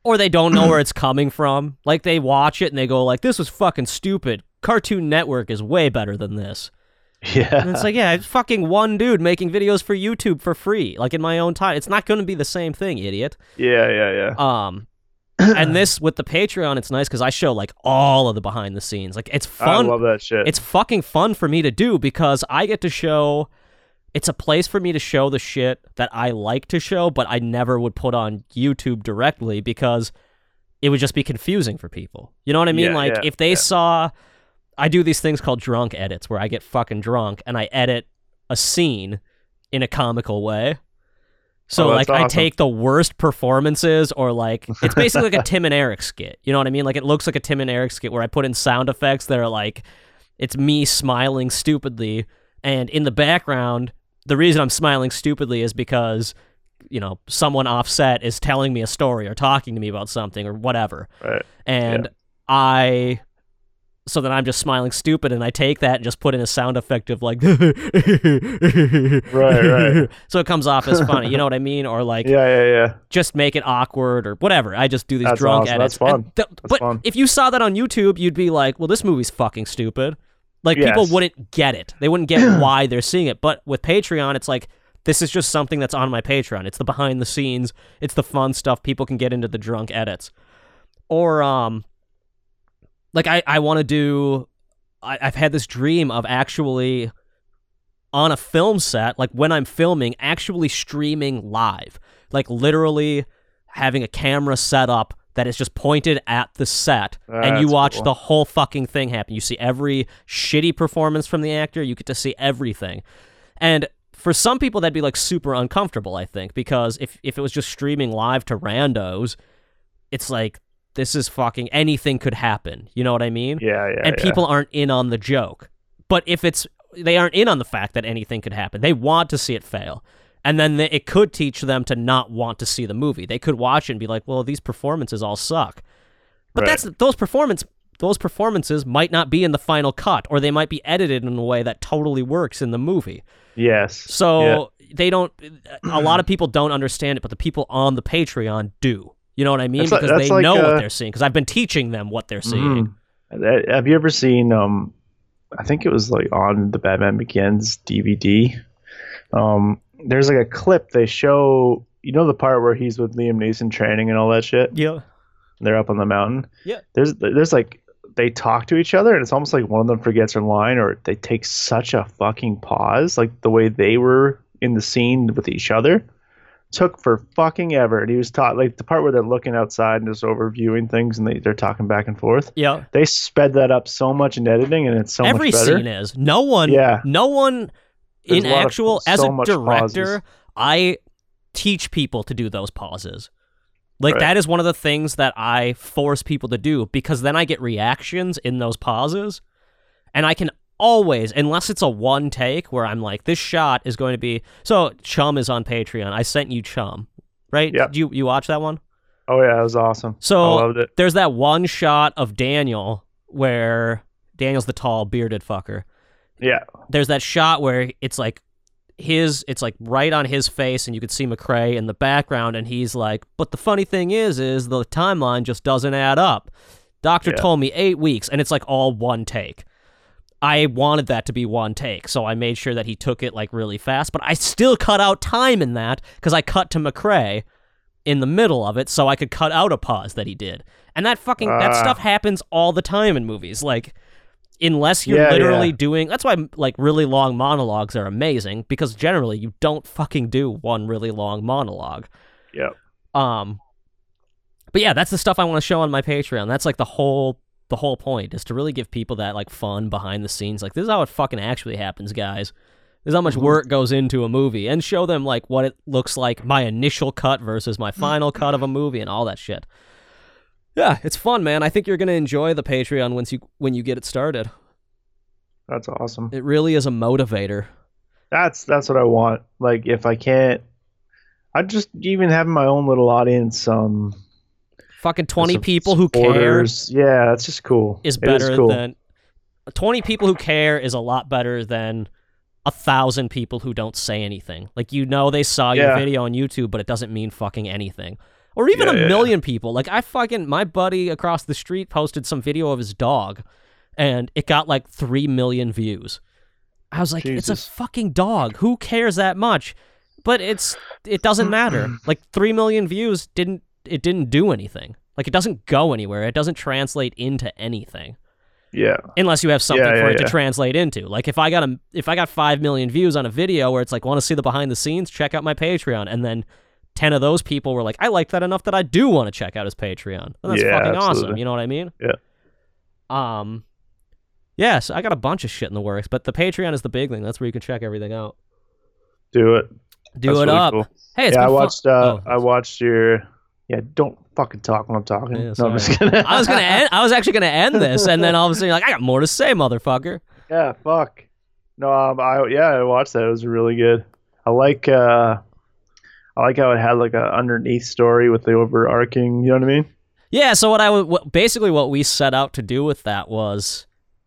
Speaker 1: Or they don't know where it's coming from. Like they watch it and they go like, "This was fucking stupid." Cartoon Network is way better than this.
Speaker 2: yeah.
Speaker 1: And it's like, yeah, it's fucking one dude making videos for YouTube for free, like in my own time. It's not going to be the same thing, idiot.
Speaker 2: Yeah, yeah, yeah.
Speaker 1: Um, and this with the Patreon, it's nice because I show like all of the behind the scenes. Like it's fun.
Speaker 2: I love that shit.
Speaker 1: It's fucking fun for me to do because I get to show. It's a place for me to show the shit that I like to show, but I never would put on YouTube directly because it would just be confusing for people. You know what I mean?
Speaker 2: Yeah,
Speaker 1: like
Speaker 2: yeah,
Speaker 1: if they
Speaker 2: yeah.
Speaker 1: saw, I do these things called drunk edits where I get fucking drunk and I edit a scene in a comical way. So
Speaker 2: Oh,
Speaker 1: like
Speaker 2: that's
Speaker 1: I take the worst performances or like it's basically like a Tim and Eric skit. You know what I mean? Like it looks like a Tim and Eric skit where I put in sound effects that are like it's me smiling stupidly and in the background the reason I'm smiling stupidly is because you know someone offset is telling me a story or talking to me about something or whatever
Speaker 2: right.
Speaker 1: and I so then I'm just smiling stupid and I take that and just put in a sound effect of like right
Speaker 2: right.
Speaker 1: so it comes off as funny you know what I mean? Or like
Speaker 2: Yeah, yeah, yeah.
Speaker 1: just make it awkward or whatever. I just do these
Speaker 2: That's
Speaker 1: drunk
Speaker 2: awesome.
Speaker 1: edits.
Speaker 2: That's fun.
Speaker 1: th-
Speaker 2: That's
Speaker 1: but
Speaker 2: fun.
Speaker 1: if you saw that on YouTube you'd be like well this movie's fucking stupid. Like people wouldn't get it. They wouldn't get why they're seeing it. But with Patreon it's like this is just something that's on my Patreon. It's the behind the scenes. It's the fun stuff. People can get into the drunk edits. Or um like I, I want to do I, I've had this dream of actually on a film set, like when I'm filming, actually streaming live. Like literally having a camera set up that is just pointed at the set and you watch
Speaker 2: cool.
Speaker 1: the whole fucking thing happen. You see every shitty performance from the actor, you get to see everything. And for some people that'd be like super uncomfortable, I think, because if if it was just streaming live to randos, it's like this is fucking anything could happen. You know what I mean?
Speaker 2: Yeah, yeah.
Speaker 1: and
Speaker 2: yeah.
Speaker 1: people aren't in on the joke. But if it's they aren't in on the fact that anything could happen. They want to see it fail. And then it could teach them to not want to see the movie. They could watch it and be like, "Well, these performances all suck." But
Speaker 2: Right.
Speaker 1: that's those performance those performances might not be in the final cut or they might be edited in a way that totally works in the movie.
Speaker 2: Yes.
Speaker 1: So they don't a lot of people don't understand it, but the people on the Patreon do. You know what I mean?
Speaker 2: That's
Speaker 1: because
Speaker 2: that's
Speaker 1: they
Speaker 2: like,
Speaker 1: know
Speaker 2: uh,
Speaker 1: what they're seeing because I've been teaching them what they're seeing.
Speaker 2: Mhm. Uh, Have you ever seen? Um, I think it was like on the Batman Begins DVD. Um, there's like a clip they show. You know the part where he's with Liam Neeson training and all that shit.
Speaker 1: Yeah.
Speaker 2: They're up on the mountain.
Speaker 1: Yeah.
Speaker 2: There's there's like they talk to each other and it's almost like one of them forgets their line or they take such a fucking pause like the way they were in the scene with each other took for fucking ever and he was taught like the part where they're looking outside and just overviewing things and they, they're talking back and forth
Speaker 1: Yeah.
Speaker 2: they sped that up so much in editing and it's so
Speaker 1: Every
Speaker 2: much better
Speaker 1: scene is. No one
Speaker 2: Yeah.
Speaker 1: no one
Speaker 2: There's
Speaker 1: in
Speaker 2: a lot of-
Speaker 1: actual as
Speaker 2: so
Speaker 1: a director,
Speaker 2: pauses.
Speaker 1: I teach people to do those pauses. Like
Speaker 2: Right.
Speaker 1: that is one of the things that I force people to do because then I get reactions in those pauses and I can always unless it's a one take where I'm like this shot is going to be so Chum is on Patreon. I sent you Chum, right? Did you you watch that one?
Speaker 2: oh yeah it was awesome
Speaker 1: So
Speaker 2: i loved it
Speaker 1: there's that one shot of Daniel where Daniel's the tall bearded fucker
Speaker 2: yeah
Speaker 1: there's that shot where it's like his it's like right on his face and you could see McCrae in the background and he's like but the funny thing is is the timeline just doesn't add up doctor
Speaker 2: Yeah.
Speaker 1: told me 8 weeks and it's like all one take I wanted that to be one take so I made sure that he took it like really fast but I still cut out time in that cuz I cut to McCrae in the middle of it so I could cut out a pause that he did and that fucking that
Speaker 2: Ah.
Speaker 1: stuff happens all the time in movies like unless you're
Speaker 2: Yeah,
Speaker 1: literally
Speaker 2: yeah.
Speaker 1: doing that's why like really long monologues are amazing because generally you don't fucking do one really long monologue
Speaker 2: Yep.
Speaker 1: um but yeah that's the stuff i want to show on my patreon that's like the whole the whole point is to really give people that like fun behind the scenes. Like this is how it fucking actually happens guys. This is how much
Speaker 2: Mm-hmm.
Speaker 1: work goes into a movie and show them like what it looks like my initial cut versus my final cut of a movie and all that shit. Yeah it's fun man. I think you're gonna enjoy the patreon once you when you get it started.
Speaker 2: That's awesome.
Speaker 1: It really is a motivator.
Speaker 2: that's that's what i want. Like if i can't i just even having my own little audience um
Speaker 1: Fucking 20 people who care.
Speaker 2: Yeah, that's just cool.
Speaker 1: is better
Speaker 2: cool.
Speaker 1: than 20 people who care is a lot better than a thousand people who don't say anything. Like you know they saw your
Speaker 2: Yeah.
Speaker 1: video on YouTube, but it doesn't mean fucking anything. Or even
Speaker 2: Yeah,
Speaker 1: a
Speaker 2: yeah, yeah.
Speaker 1: million people. Like I fucking my buddy across the street posted some video of his dog, and it got like three million views. I was like, it's a fucking dog. Who cares that much? But it's it doesn't matter. like three million views didn't it didn't do anything. Like it doesn't go anywhere. It doesn't translate into anything
Speaker 2: Yeah.
Speaker 1: unless you have something
Speaker 2: Yeah,
Speaker 1: for
Speaker 2: yeah,
Speaker 1: it to translate into. Like if I got a if I got five million views on a video where it's like want to see the behind the scenes, check out my Patreon, and then ten of those people were like, I like that enough that I do want to check out his Patreon. And that's
Speaker 2: Yeah,
Speaker 1: fucking awesome. You know what I mean?
Speaker 2: Yeah.
Speaker 1: Um. Yes, I got a bunch of shit in the works, but the Patreon is the big thing. That's where you can check everything out.
Speaker 2: Do it.
Speaker 1: Do
Speaker 2: That's
Speaker 1: it
Speaker 2: really
Speaker 1: up.
Speaker 2: cool.
Speaker 1: Hey, it's
Speaker 2: yeah, I
Speaker 1: been fun-
Speaker 2: watched. Uh,
Speaker 1: Oh,
Speaker 2: I watched your. Yeah, don't fucking talk when I'm talking.
Speaker 1: Yeah,
Speaker 2: no, I'm just kidding.
Speaker 1: I was gonna end, I was actually gonna end this, and then all of a sudden like, I got more to say, motherfucker.
Speaker 2: yeah, fuck. No, um, I yeah, I watched that. It was really good. I like. uh I like how it had like a underneath story with the overarching. You know what I mean?
Speaker 1: Yeah, so what I what, basically what we set out to do with that was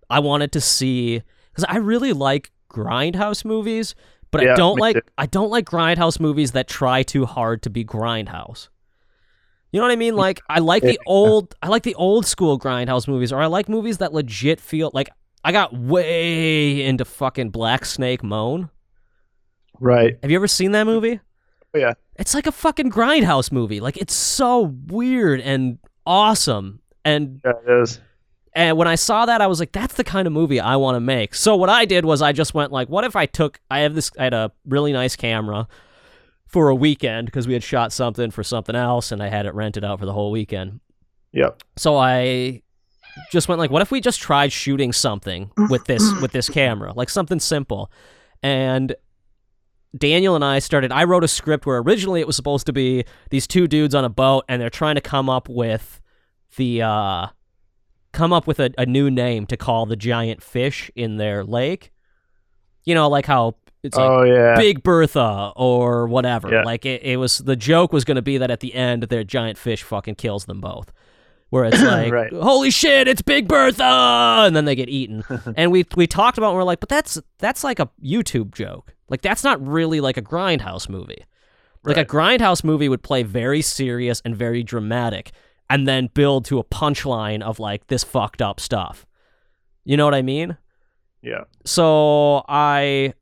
Speaker 1: I wanted to see cuz I really like grindhouse movies, but I don't like
Speaker 2: too.
Speaker 1: I don't like grindhouse movies that try too hard to be grindhouse. You know what I mean? Like I like the old I like the old school grindhouse movies or I like movies that legit feel like I got way into fucking Black Snake Moan.
Speaker 2: Right.
Speaker 1: Have you ever seen that movie?
Speaker 2: Oh, yeah.
Speaker 1: It's like a fucking grindhouse movie. Like it's so weird and awesome. And
Speaker 2: Yeah, it is.
Speaker 1: and when I saw that, I was like, that's the kind of movie I want to make. So what I did was I just went like, what if I took? I have this. I had a really nice camera for a weekend because we had shot something for something else, and I had it rented out for the whole weekend.
Speaker 2: Yep.
Speaker 1: So I just went like, what if we just tried shooting something with this with this camera, like something simple, and Daniel and I started. I wrote a script where originally it was supposed to be these two dudes on a boat, and they're trying to come up with the uh, come up with a, a new name to call the giant fish in their lake. You know, like how it's like
Speaker 2: oh yeah.
Speaker 1: Big Bertha or whatever.
Speaker 2: Yeah.
Speaker 1: Like it, it was the joke was going to be that at the end their giant fish fucking kills them both. Where it's like,
Speaker 2: Right.
Speaker 1: holy shit, it's Big Bertha, and then they get eaten. and we we talked about, it and we're like, but that's that's like a YouTube joke. Like that's not really like a grindhouse movie. Like a grindhouse movie would play very serious and very dramatic, and then build to a punchline of like this fucked up stuff. You know what I mean?
Speaker 2: Yeah.
Speaker 1: so I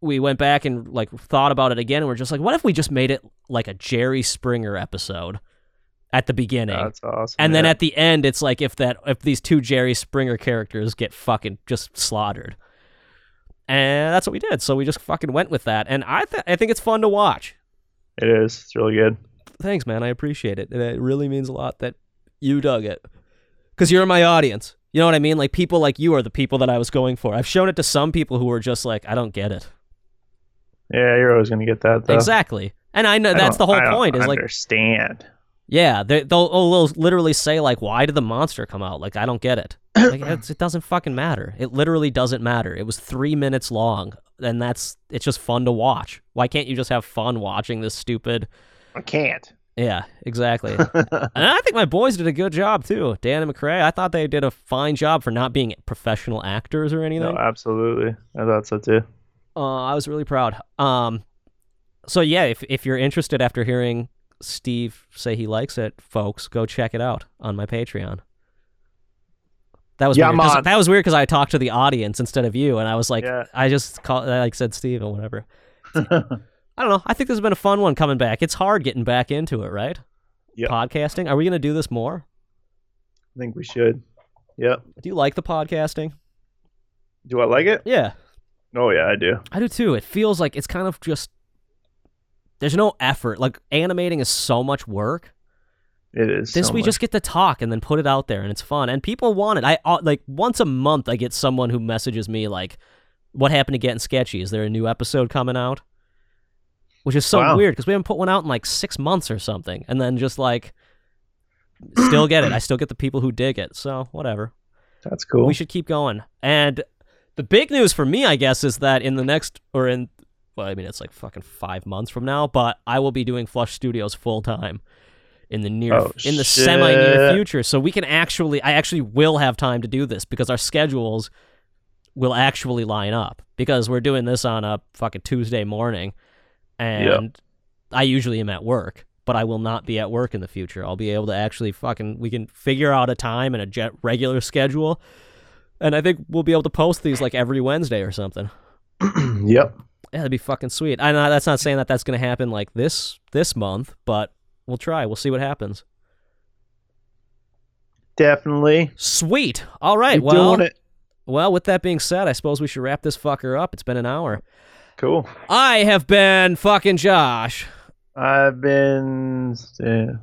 Speaker 1: we went back and like thought about it again and we're just like what if we just made it like a Jerry Springer episode at the beginning?
Speaker 2: That's awesome.
Speaker 1: and then at the end it's like if that if these two Jerry Springer characters get fucking just slaughtered. And that's what we did. So we just fucking went with that. And I th- I think it's fun to watch.
Speaker 2: It is. It's really good.
Speaker 1: thanks man. I appreciate it. And it really means a lot that you dug it. Because you're my audience. You know what I mean? Like people like you are the people that I was going for. I've shown it to some people who were just like I don't get it
Speaker 2: Yeah, you're always gonna get that though.
Speaker 1: Exactly. And I know
Speaker 2: I
Speaker 1: that's the whole
Speaker 2: I don't
Speaker 1: point is like,
Speaker 2: understand.
Speaker 1: yeah, they, they'll, oh, they'll literally say like, why did the monster come out? Like, I don't get it. Like, it's, it doesn't fucking matter. It literally doesn't matter. It was three minutes long, and that's it's just fun to watch. Why can't you just have fun watching this stupid?
Speaker 2: I can't.
Speaker 1: Yeah, exactly. and I think my boys did a good job too. Dan and McRae, I thought they did a fine job for not being professional actors or anything.
Speaker 2: No, absolutely. I thought so too.
Speaker 1: Uh, I was really proud. Um, so yeah, if if you're interested after hearing Steve say he likes it, folks, go check it out on my Patreon. That was
Speaker 2: Yeah,
Speaker 1: weird. That was weird because I talked to the audience instead of you, and I was like,
Speaker 2: Yeah.
Speaker 1: I just called, I like said Steve or whatever. I don't know. I think this has been a fun one coming back. It's hard getting back into it, right?
Speaker 2: Yep.
Speaker 1: Podcasting. Are we gonna do this more?
Speaker 2: I think we should. Yep.
Speaker 1: Do you like the podcasting?
Speaker 2: Do I like it?
Speaker 1: Yeah.
Speaker 2: Oh yeah, I do.
Speaker 1: I do too. It feels like it's kind of just there's no effort. Like animating is so much work.
Speaker 2: It is.
Speaker 1: This
Speaker 2: so
Speaker 1: we
Speaker 2: much.
Speaker 1: just get to talk and then put it out there and it's fun and people want it. I uh, like once a month I get someone who messages me like what happened to getting sketchy? Is there a new episode coming out? Which is so
Speaker 2: Wow.
Speaker 1: weird because we haven't put one out in like 6 months or something and then just like still get it. I still get the people who dig it. So, whatever.
Speaker 2: That's cool.
Speaker 1: We should keep going. And the big news for me, I guess, is that in the next or in well, I mean it's like fucking five months from now, but I will be doing Flush Studios full time in the near
Speaker 2: Oh,
Speaker 1: in the semi near future. So we can actually I actually will have time to do this because our schedules will actually line up because we're doing this on a fucking Tuesday morning and I usually am at work, but I will not be at work in the future. I'll be able to actually fucking we can figure out a time and a jet regular schedule. And I think we'll be able to post these like every Wednesday or something.
Speaker 2: yep.
Speaker 1: Yeah, that'd be fucking sweet. I know that's not saying that that's going to happen like this this month, but we'll try. We'll see what happens.
Speaker 2: Definitely.
Speaker 1: Sweet. All right.
Speaker 2: Keep
Speaker 1: well, well, with that being said, I suppose we should wrap this fucker up. It's been an hour.
Speaker 2: Cool.
Speaker 1: I have been fucking Josh.
Speaker 2: I've been uh,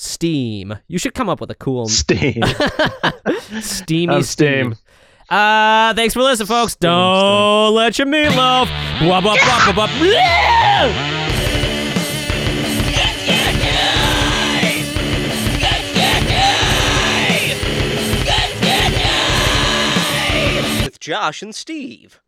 Speaker 1: Steam. You should come up with a cool
Speaker 2: Steam.
Speaker 1: steamy
Speaker 2: I'm
Speaker 1: steam.
Speaker 2: Steam.
Speaker 1: Uh, thanks for listening, folks. Don't let your meatloaf. Blah, blah, blah, blah, wah, blah! With Josh and Steve.